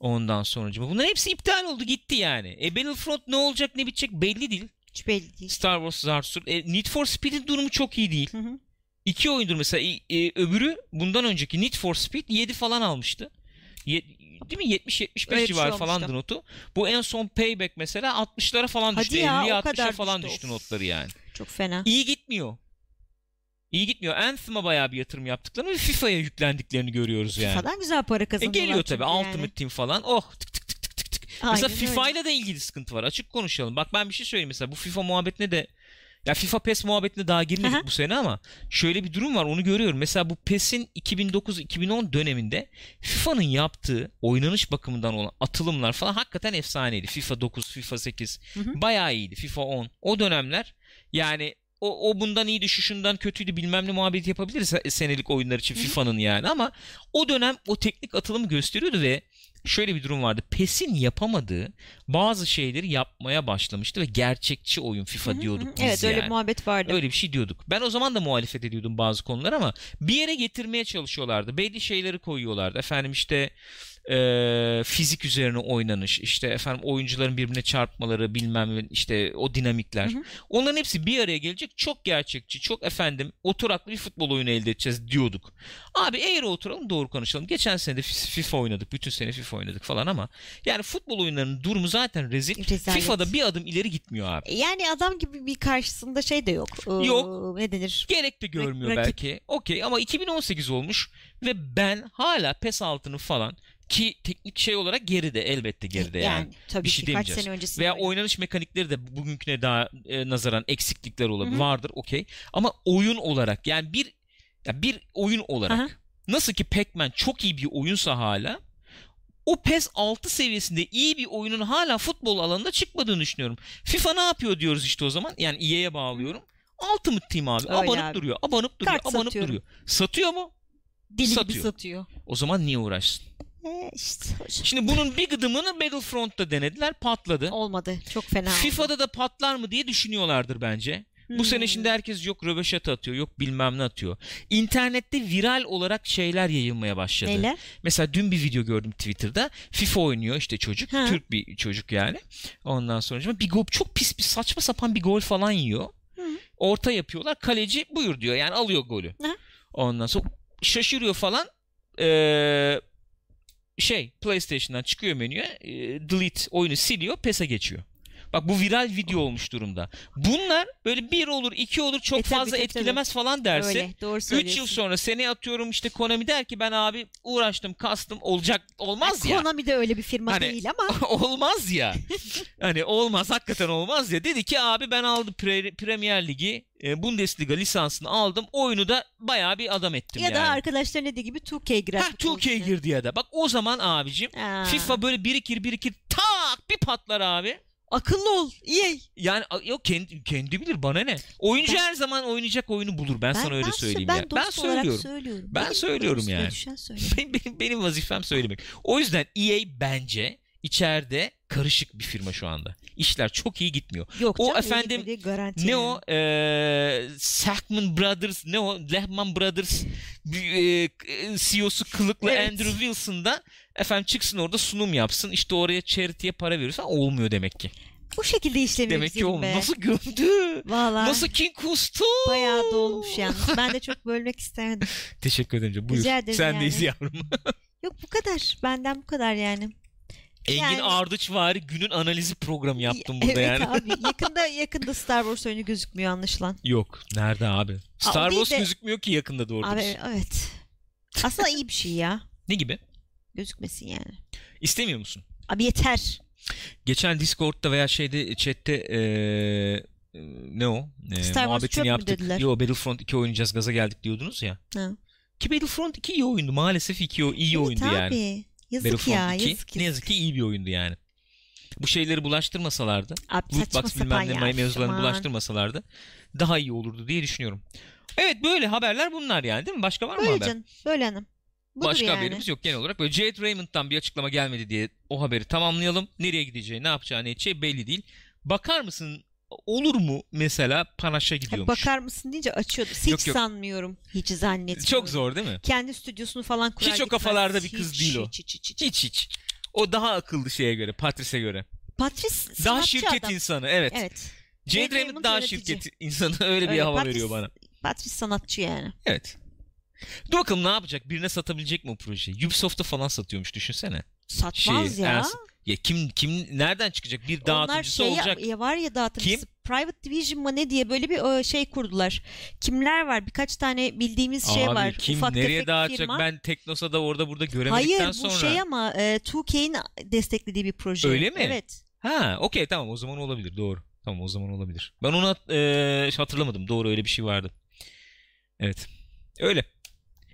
Ondan sonra bunların hepsi iptal oldu gitti yani. E Battlefront ne olacak ne bitecek belli değil. Hiç belli değil. Star Wars Zarsur. E, Need for Speed'in durumu çok iyi değil. Hı hı. İki oyundur mesela. E, e, öbürü bundan önceki Need for Speed 7 falan almıştı. Ye- değil mi? 70-75 Öyle bir şey civarı olmuştu. falandı notu. Bu en son Payback mesela 60'lara falan Hadi düştü. ya, o 50'ye kadar 60'a falan düştü. düştü notları yani. Çok fena. İyi gitmiyor. İyi gitmiyor. Anthem'a bayağı bir yatırım yaptıklarını ve FIFA'ya yüklendiklerini görüyoruz yani. FIFA'dan güzel para E, kazanıyorlar. geliyor tabii yani. Ultimate Team falan. Oh tık tık tık tık tık tık. Mesela. FIFA ile de ilgili sıkıntı var. Açık konuşalım. Bak ben bir şey söyleyeyim mesela bu FIFA muhabbetine de ya FIFA PES muhabbetine daha girmedik Aha. bu sene ama şöyle bir durum var onu görüyorum. Mesela bu PES'in 2009-2010 döneminde FIFA'nın yaptığı oynanış bakımından olan atılımlar falan hakikaten efsaneydi. FIFA 9, FIFA 8 Hı hı. bayağı iyiydi. FIFA 10. O dönemler yani o, o bundan iyiydi, şu şundan kötüydü bilmem ne muhabbet yapabiliriz se- senelik oyunlar için FIFA'nın yani ama o dönem o teknik atılımı gösteriyordu ve şöyle bir durum vardı. PES'in yapamadığı bazı şeyleri yapmaya başlamıştı ve gerçekçi oyun FIFA diyorduk biz Evet yani. öyle bir muhabbet vardı. Öyle bir şey diyorduk. Ben o zaman da muhalefet ediyordum bazı konular ama bir yere getirmeye çalışıyorlardı. Belli şeyleri koyuyorlardı. Efendim işte e, fizik üzerine oynanış, işte efendim oyuncuların birbirine çarpmaları, bilmem işte o dinamikler. Hı hı. Onların hepsi bir araya gelecek. Çok gerçekçi, çok efendim oturaklı bir futbol oyunu elde edeceğiz diyorduk. Abi eğri oturalım doğru konuşalım. Geçen sene de FIFA oynadık. Bütün sene FIFA oynadık falan ama yani futbol oyunlarının durumu zaten rezil. Rezalet. FIFA'da bir adım ileri gitmiyor abi. Yani adam gibi bir karşısında şey de yok. Ee, Yok. Ne denir? Gerek de görmüyor rakip. belki. Okey ama 2018 olmuş ve ben hala PES altını falan ki teknik şey olarak geride elbette geride yani. tabii Bir şey ki kaç sene öncesinde. Veya oynanış mekanikleri de bugünküne daha e, nazaran eksiklikler olabilir. Hı hı. Vardır okey. Ama oyun olarak yani bir ya bir oyun olarak Aha. nasıl ki Pac-Man çok iyi bir oyunsa hala o PES 6 seviyesinde iyi bir oyunun hala futbol alanında çıkmadığını düşünüyorum. FIFA ne yapıyor diyoruz işte o zaman. Yani EA'ye bağlıyorum. Ultimate Team abi. Öyle abanıp abi. duruyor. Abanıp duruyor. Kart abanıp satıyorum. duruyor. Satıyor mu? Deli gibi satıyor. satıyor. O zaman niye uğraşsın? E işte hocam. Şimdi bunun bir gıdımını Battlefront'ta denediler. Patladı. Olmadı. Çok fena oldu. FIFA'da da patlar mı diye düşünüyorlardır bence. Bu sene Hmm. şimdi herkes yok röveşata atıyor, yok bilmem ne atıyor. İnternette viral olarak şeyler yayılmaya başladı. Neler? Mesela dün bir video gördüm Twitter'da. FIFA oynuyor işte çocuk. Ha. Türk bir çocuk yani. Ondan sonra bir gol çok pis bir saçma sapan bir gol falan yiyor. Hı. Orta yapıyorlar. Kaleci buyur diyor. Yani alıyor golü. Ha. Ondan sonra şaşırıyor falan. Ee, şey PlayStation'dan çıkıyor menüye. e, delete oyunu siliyor. PES'e geçiyor. Bak bu viral video olmuş durumda. Bunlar böyle bir olur iki olur çok E tabii, fazla tabii, etkilemez falan derse Öyle. Doğru 3 söylüyorsun. yıl sonra seni atıyorum işte Konami der ki ben abi uğraştım kastım olacak olmaz ya. Konami de öyle bir firma Hani- değil ama [laughs] olmaz ya. [laughs] hani olmaz hakikaten olmaz ya. Dedi ki abi ben aldım Pre- Premier Ligi e, Bundesliga lisansını aldım. Oyunu da bayağı bir adam ettim ya yani. da arkadaşların dediği gibi 2K girer. Ha 2K girdi ya da. Bak o zaman abicim Aa. FIFA böyle birikir birikir tak bir patlar abi. Akıllı ol. İyi. Yani yok kendi, kendi bilir bana ne. Oyuncu Ben- her zaman oynayacak oyunu bulur. Ben, sana öyle ben, söyleyeyim ben ya. Ben söylüyorum. söylüyorum. Ben Benim söylüyorum yani. benim, [laughs] benim, benim vazifem söylemek. O yüzden EA bence içeride karışık bir firma şu anda. İşler çok iyi gitmiyor. Yok O canım, efendim, Ne yani. o? Eee Sackman Brothers, ne o? Lehman Brothers eee, CEO'su kılıklı Evet. Andrew Wilson da efendim çıksın orada sunum yapsın. İşte oraya charity'ye para verirsen olmuyor demek ki. Bu şekilde işlemiyor Demek ki be. Nasıl gömdü? Vallahi Nasıl king kustu? bayağı dolmuş yalnız. Ben de çok bölmek istemedim. [laughs] Teşekkür ederim. Buyur. Rica ederim Sendeyiz yani. yavrum. [laughs] Yok bu kadar. Benden bu kadar yani. Engin Yani- Ardıç vari günün analizi programı yaptım burada evet yani. abi. Yakında yakında Star Wars oyunu gözükmüyor anlaşılan. Yok. Nerede abi? Star değil Wars de- gözükmüyor ki yakında doğru. Abi evet. Aslında iyi bir şey ya. Ne gibi? Gözükmesin yani. İstemiyor musun? Abi yeter. Geçen Discord'da veya şeyde chatte eee, ne o? Eee, Star muhabbetini yaptık. Yo Battlefront 2 oynayacağız gaza geldik diyordunuz ya. Ha. Ki Battlefront 2 iyi oyundu. Maalesef 2 o- iyi Evet oyundu abi. yani. Yazık Battlefront ya. 2 Yazık, ne yazık ki iyi bir oyundu yani. Bu şeyleri bulaştırmasalardı, Abi loot saçma box sapan bilmem ne mevzularını bulaştırmasalardı daha iyi olurdu diye düşünüyorum. Evet böyle haberler bunlar yani değil mi? Başka var mı Böyle haber? canım. Böyle hanım. Budur Başka yani. haberimiz yok genel olarak. Böyle Jade Raymond'dan bir açıklama gelmedi diye o haberi tamamlayalım. Nereye gideceği, ne yapacağı, ne edeceği belli değil. Bakar mısın olur mu mesela Panaş'a gidiyormuş. bakar mısın deyince açıyordu. Hiç Yok, yok. sanmıyorum. Hiç zannetmiyorum. Çok zor değil mi? Kendi stüdyosunu falan kurar Hiç o kafalarda bir kız Hiç, değil o. Hiç, hiç, hiç, hiç. Hiç hiç. O daha akıllı şeye göre, Patrice'e göre. Patrice Daha şirket adam. insanı evet. Evet. Jade Raymond daha yönetici. şirket insanı [laughs] öyle bir Öyle, hava Patrice- veriyor bana. Patrice sanatçı yani. Evet. Dur bakalım ne yapacak? Birine satabilecek mi o projeyi? Ubisoft'a falan satıyormuş düşünsene. Satmaz Şey, ya. Ernst- Ya kim kim nereden çıkacak? Bir Onlar dağıtıcısı şey olacak. ya var ya dağıtıcısı. Private Division mı ne diye böyle bir şey kurdular. Kimler var? Birkaç tane bildiğimiz şey Abi var. kim Ufak nereye dağıtacak? firma. Ben Teknosa'da orada burada göremedikten Hayır bu sonra. şey ama e, 2K'in desteklediği bir proje. Öyle mi? Evet. Ha, okey tamam o zaman olabilir. Doğru. Tamam o zaman olabilir. Ben onu e, hatırlamadım. Doğru öyle bir şey vardı. Evet. Öyle.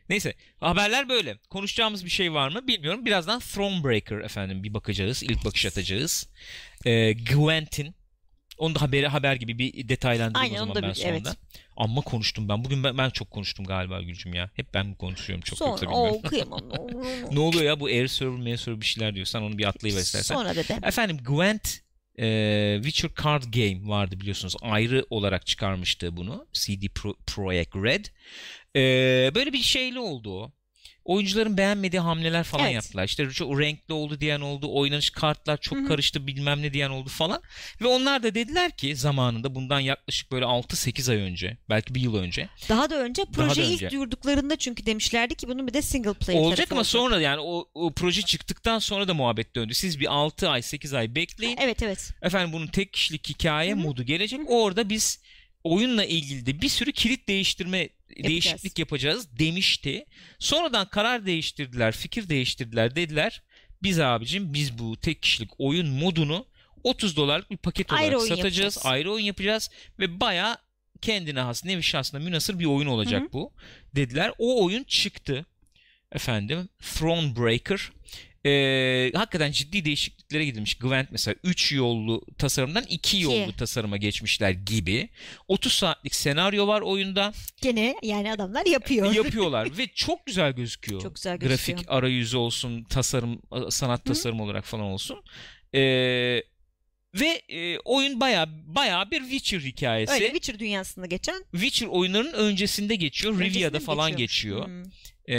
Neyse haberler böyle. Konuşacağımız bir şey var mı bilmiyorum. Birazdan Thronebreaker efendim bir bakacağız. İlk bakış atacağız. E, Gwent'in onu da haberi haber gibi bir detaylandırayım Aynen, o zaman ben bir- sonunda. evet. Amma konuştum ben. Bugün ben, ben çok konuştum galiba Gülcüm ya. Hep ben mi konuşuyorum çok yoksa Sonra bilmiyorum. o kıyamam. ne oluyor ya bu air server, mail server bir şeyler diyor. Sen onu bir atlayıver istersen. Sonra dedim. Efendim Gwent e, Witcher Card Game vardı biliyorsunuz. Ayrı olarak çıkarmıştı bunu. CD Pro, Projekt Red. E, böyle bir şeyli oldu o. oyuncuların beğenmediği hamleler falan Evet. yaptılar. İşte çok renkli oldu diyen oldu, oynanış kartlar çok Hı hı. karıştı bilmem ne diyen oldu falan. Ve onlar da dediler ki zamanında bundan yaklaşık böyle 6-8 ay önce, belki bir yıl önce Daha da önce proje önce. ilk duyurduklarında çünkü demişlerdi ki bunun bir de single player olacak ama olacak. sonra yani o, o proje çıktıktan sonra da muhabbet döndü. Siz bir 6 ay 8 ay bekleyin. Evet evet. Efendim bunun tek kişilik hikaye Hı hı. modu gelecek. Orada biz oyunla ilgili de bir sürü kilit değiştirme değişiklik yapacağız demişti. Sonradan karar değiştirdiler, fikir değiştirdiler dediler. Biz abicim biz bu tek kişilik oyun modunu 30 dolarlık bir paket olarak Ayrı satacağız. yapacağız. Ayrı oyun yapacağız ve baya kendine has, nevi şahsına münasır bir oyun olacak Hı hı. bu dediler. O oyun çıktı. Efendim Thronebreaker. Ee, hakikaten ciddi değişikliklere gidilmiş. Gwent mesela 3 yollu tasarımdan 2 yollu tasarıma geçmişler gibi. 30 saatlik senaryo var oyunda. Gene yani adamlar yapıyor. Yapıyorlar [laughs] ve çok güzel gözüküyor. Çok güzel gözüküyor. Grafik arayüzü olsun, tasarım, sanat tasarım olarak falan olsun. Ee, ve e, oyun baya baya bir Witcher hikayesi. Öyle Witcher dünyasında geçen. Witcher oyunlarının öncesinde geçiyor. Öncesinde Rivia'da falan geçiyormuş? geçiyor. Hmm. Ee,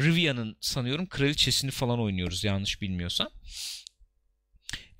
Rivia'nın sanıyorum kraliçesini falan oynuyoruz yanlış bilmiyorsam.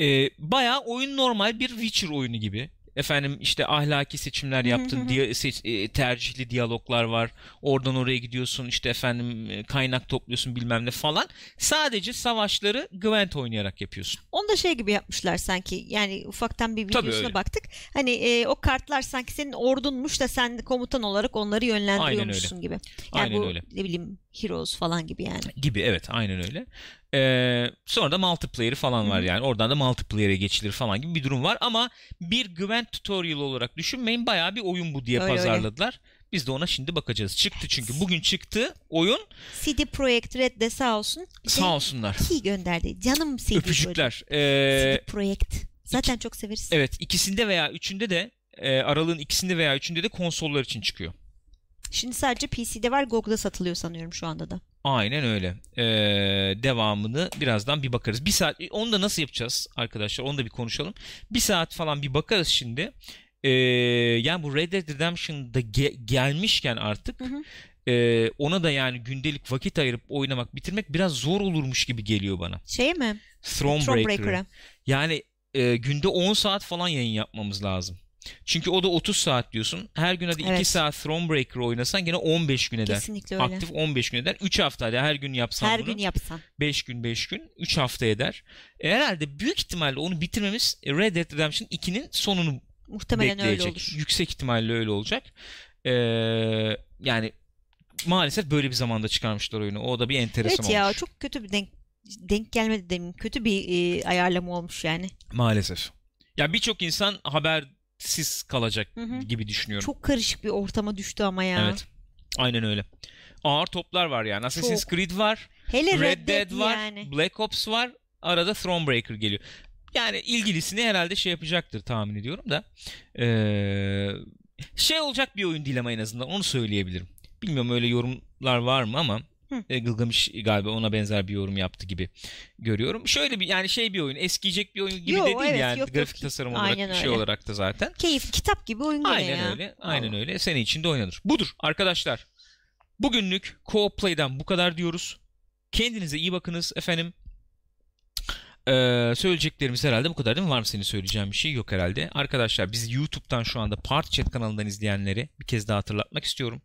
Ee, bayağı oyun normal bir Witcher oyunu gibi. Efendim işte ahlaki seçimler yaptın, hı. diya- seç- e, tercihli diyaloglar var. Oradan oraya gidiyorsun işte efendim e, kaynak topluyorsun bilmem ne falan. Sadece savaşları Gwent oynayarak yapıyorsun. Onu da şey gibi yapmışlar sanki. Yani ufaktan bir videosuna baktık. Hani e, o kartlar sanki senin ordunmuş da sen komutan olarak onları yönlendiriyormuşsun gibi. Yani Aynen bu öyle. ne bileyim Heroes falan gibi yani. Gibi evet aynen öyle. Ee, sonra da multiplayer'ı falan var yani. Oradan da multiplayer'e geçilir falan gibi bir durum var. Ama bir Gwent tutorial olarak düşünmeyin. Bayağı bir oyun bu diye Öyle, öyle. pazarladılar. Biz de ona şimdi bakacağız. Çıktı çünkü. Bugün çıktı oyun. CD Projekt Red de sağ olsun. Sağ olsunlar. iyi gönderdi. Canım CD. Öpücükler. Ee, CD Projekt. Zaten çok severiz. evet ikisinde veya üçünde de e, aralığın ikisinde veya üçünde de konsollar için çıkıyor. Şimdi sadece PC'de var. Google'da satılıyor sanıyorum şu anda da. Aynen öyle. Ee, devamını birazdan bir bakarız. Bir saat onu da nasıl yapacağız arkadaşlar? Onu da bir konuşalım. Bir saat falan bir bakarız şimdi. Ee, yani bu Red Dead Redemption'da ge- gelmişken artık Hı hı. e, ona da yani gündelik vakit ayırıp oynamak, bitirmek biraz zor olurmuş gibi geliyor bana. Şey mi? Thronebreaker'ı. Thronebreaker'a. Yani e, günde 10 saat falan yayın yapmamız lazım. Çünkü o da 30 saat diyorsun. Her gün hadi 2 Evet. saat Thronebreaker oynasan gene 15 gün eder. Kesinlikle öyle. Aktif 15 gün eder. 3 hafta hadi her gün yapsan Her bunu. gün yapsan. 5 gün 5 gün 3 hafta eder. E, herhalde büyük ihtimalle onu bitirmemiz Red Dead Redemption 2'nin sonunu Muhtemelen öyle bekleyecek. olur. Yüksek ihtimalle öyle olacak. Ee, yani maalesef böyle bir zamanda çıkarmışlar oyunu. O da bir enteresan Evet ya olmuş. çok kötü bir denk denk gelmedi demin. Kötü bir e, ayarlama olmuş yani. Maalesef. Ya birçok insan habersiz kalacak Hı hı. gibi düşünüyorum. Çok karışık bir ortama düştü ama ya. Evet. Aynen öyle. Ağır toplar var yani. Assassin's Çok. Creed var. Hele Red, Dead var. yani. Black Ops var. Arada Thronebreaker geliyor. Yani ilgilisini herhalde şey yapacaktır tahmin ediyorum da. Ee, şey olacak bir oyun değil ama en azından onu söyleyebilirim. Bilmiyorum öyle yorumlar var mı ama. E, Gılgamış galiba ona benzer bir yorum yaptı gibi görüyorum. Şöyle bir yani şey bir oyun eskiyecek bir oyun gibi Yo, de değil evet, yani yok, yok. grafik tasarım olarak Aynen şey öyle. olarak da zaten. Keyif kitap gibi oyun gene Aynen ya. öyle. Aynen Allah. öyle. Sene içinde oynanır. Budur arkadaşlar. Bugünlük Co-op Play'den bu kadar diyoruz. Kendinize iyi bakınız efendim. Ee, söyleyeceklerimiz herhalde bu kadar değil mi? Var mı senin söyleyeceğin bir şey? Yok herhalde. Arkadaşlar bizi YouTube'dan şu anda Part Chat kanalından izleyenleri bir kez daha hatırlatmak istiyorum.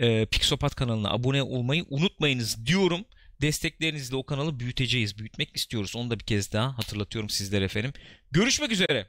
Ee, Pixopat kanalına abone olmayı unutmayınız diyorum. Desteklerinizle o kanalı büyüteceğiz. Büyütmek istiyoruz. Onu da bir kez daha hatırlatıyorum sizlere efendim. Görüşmek üzere.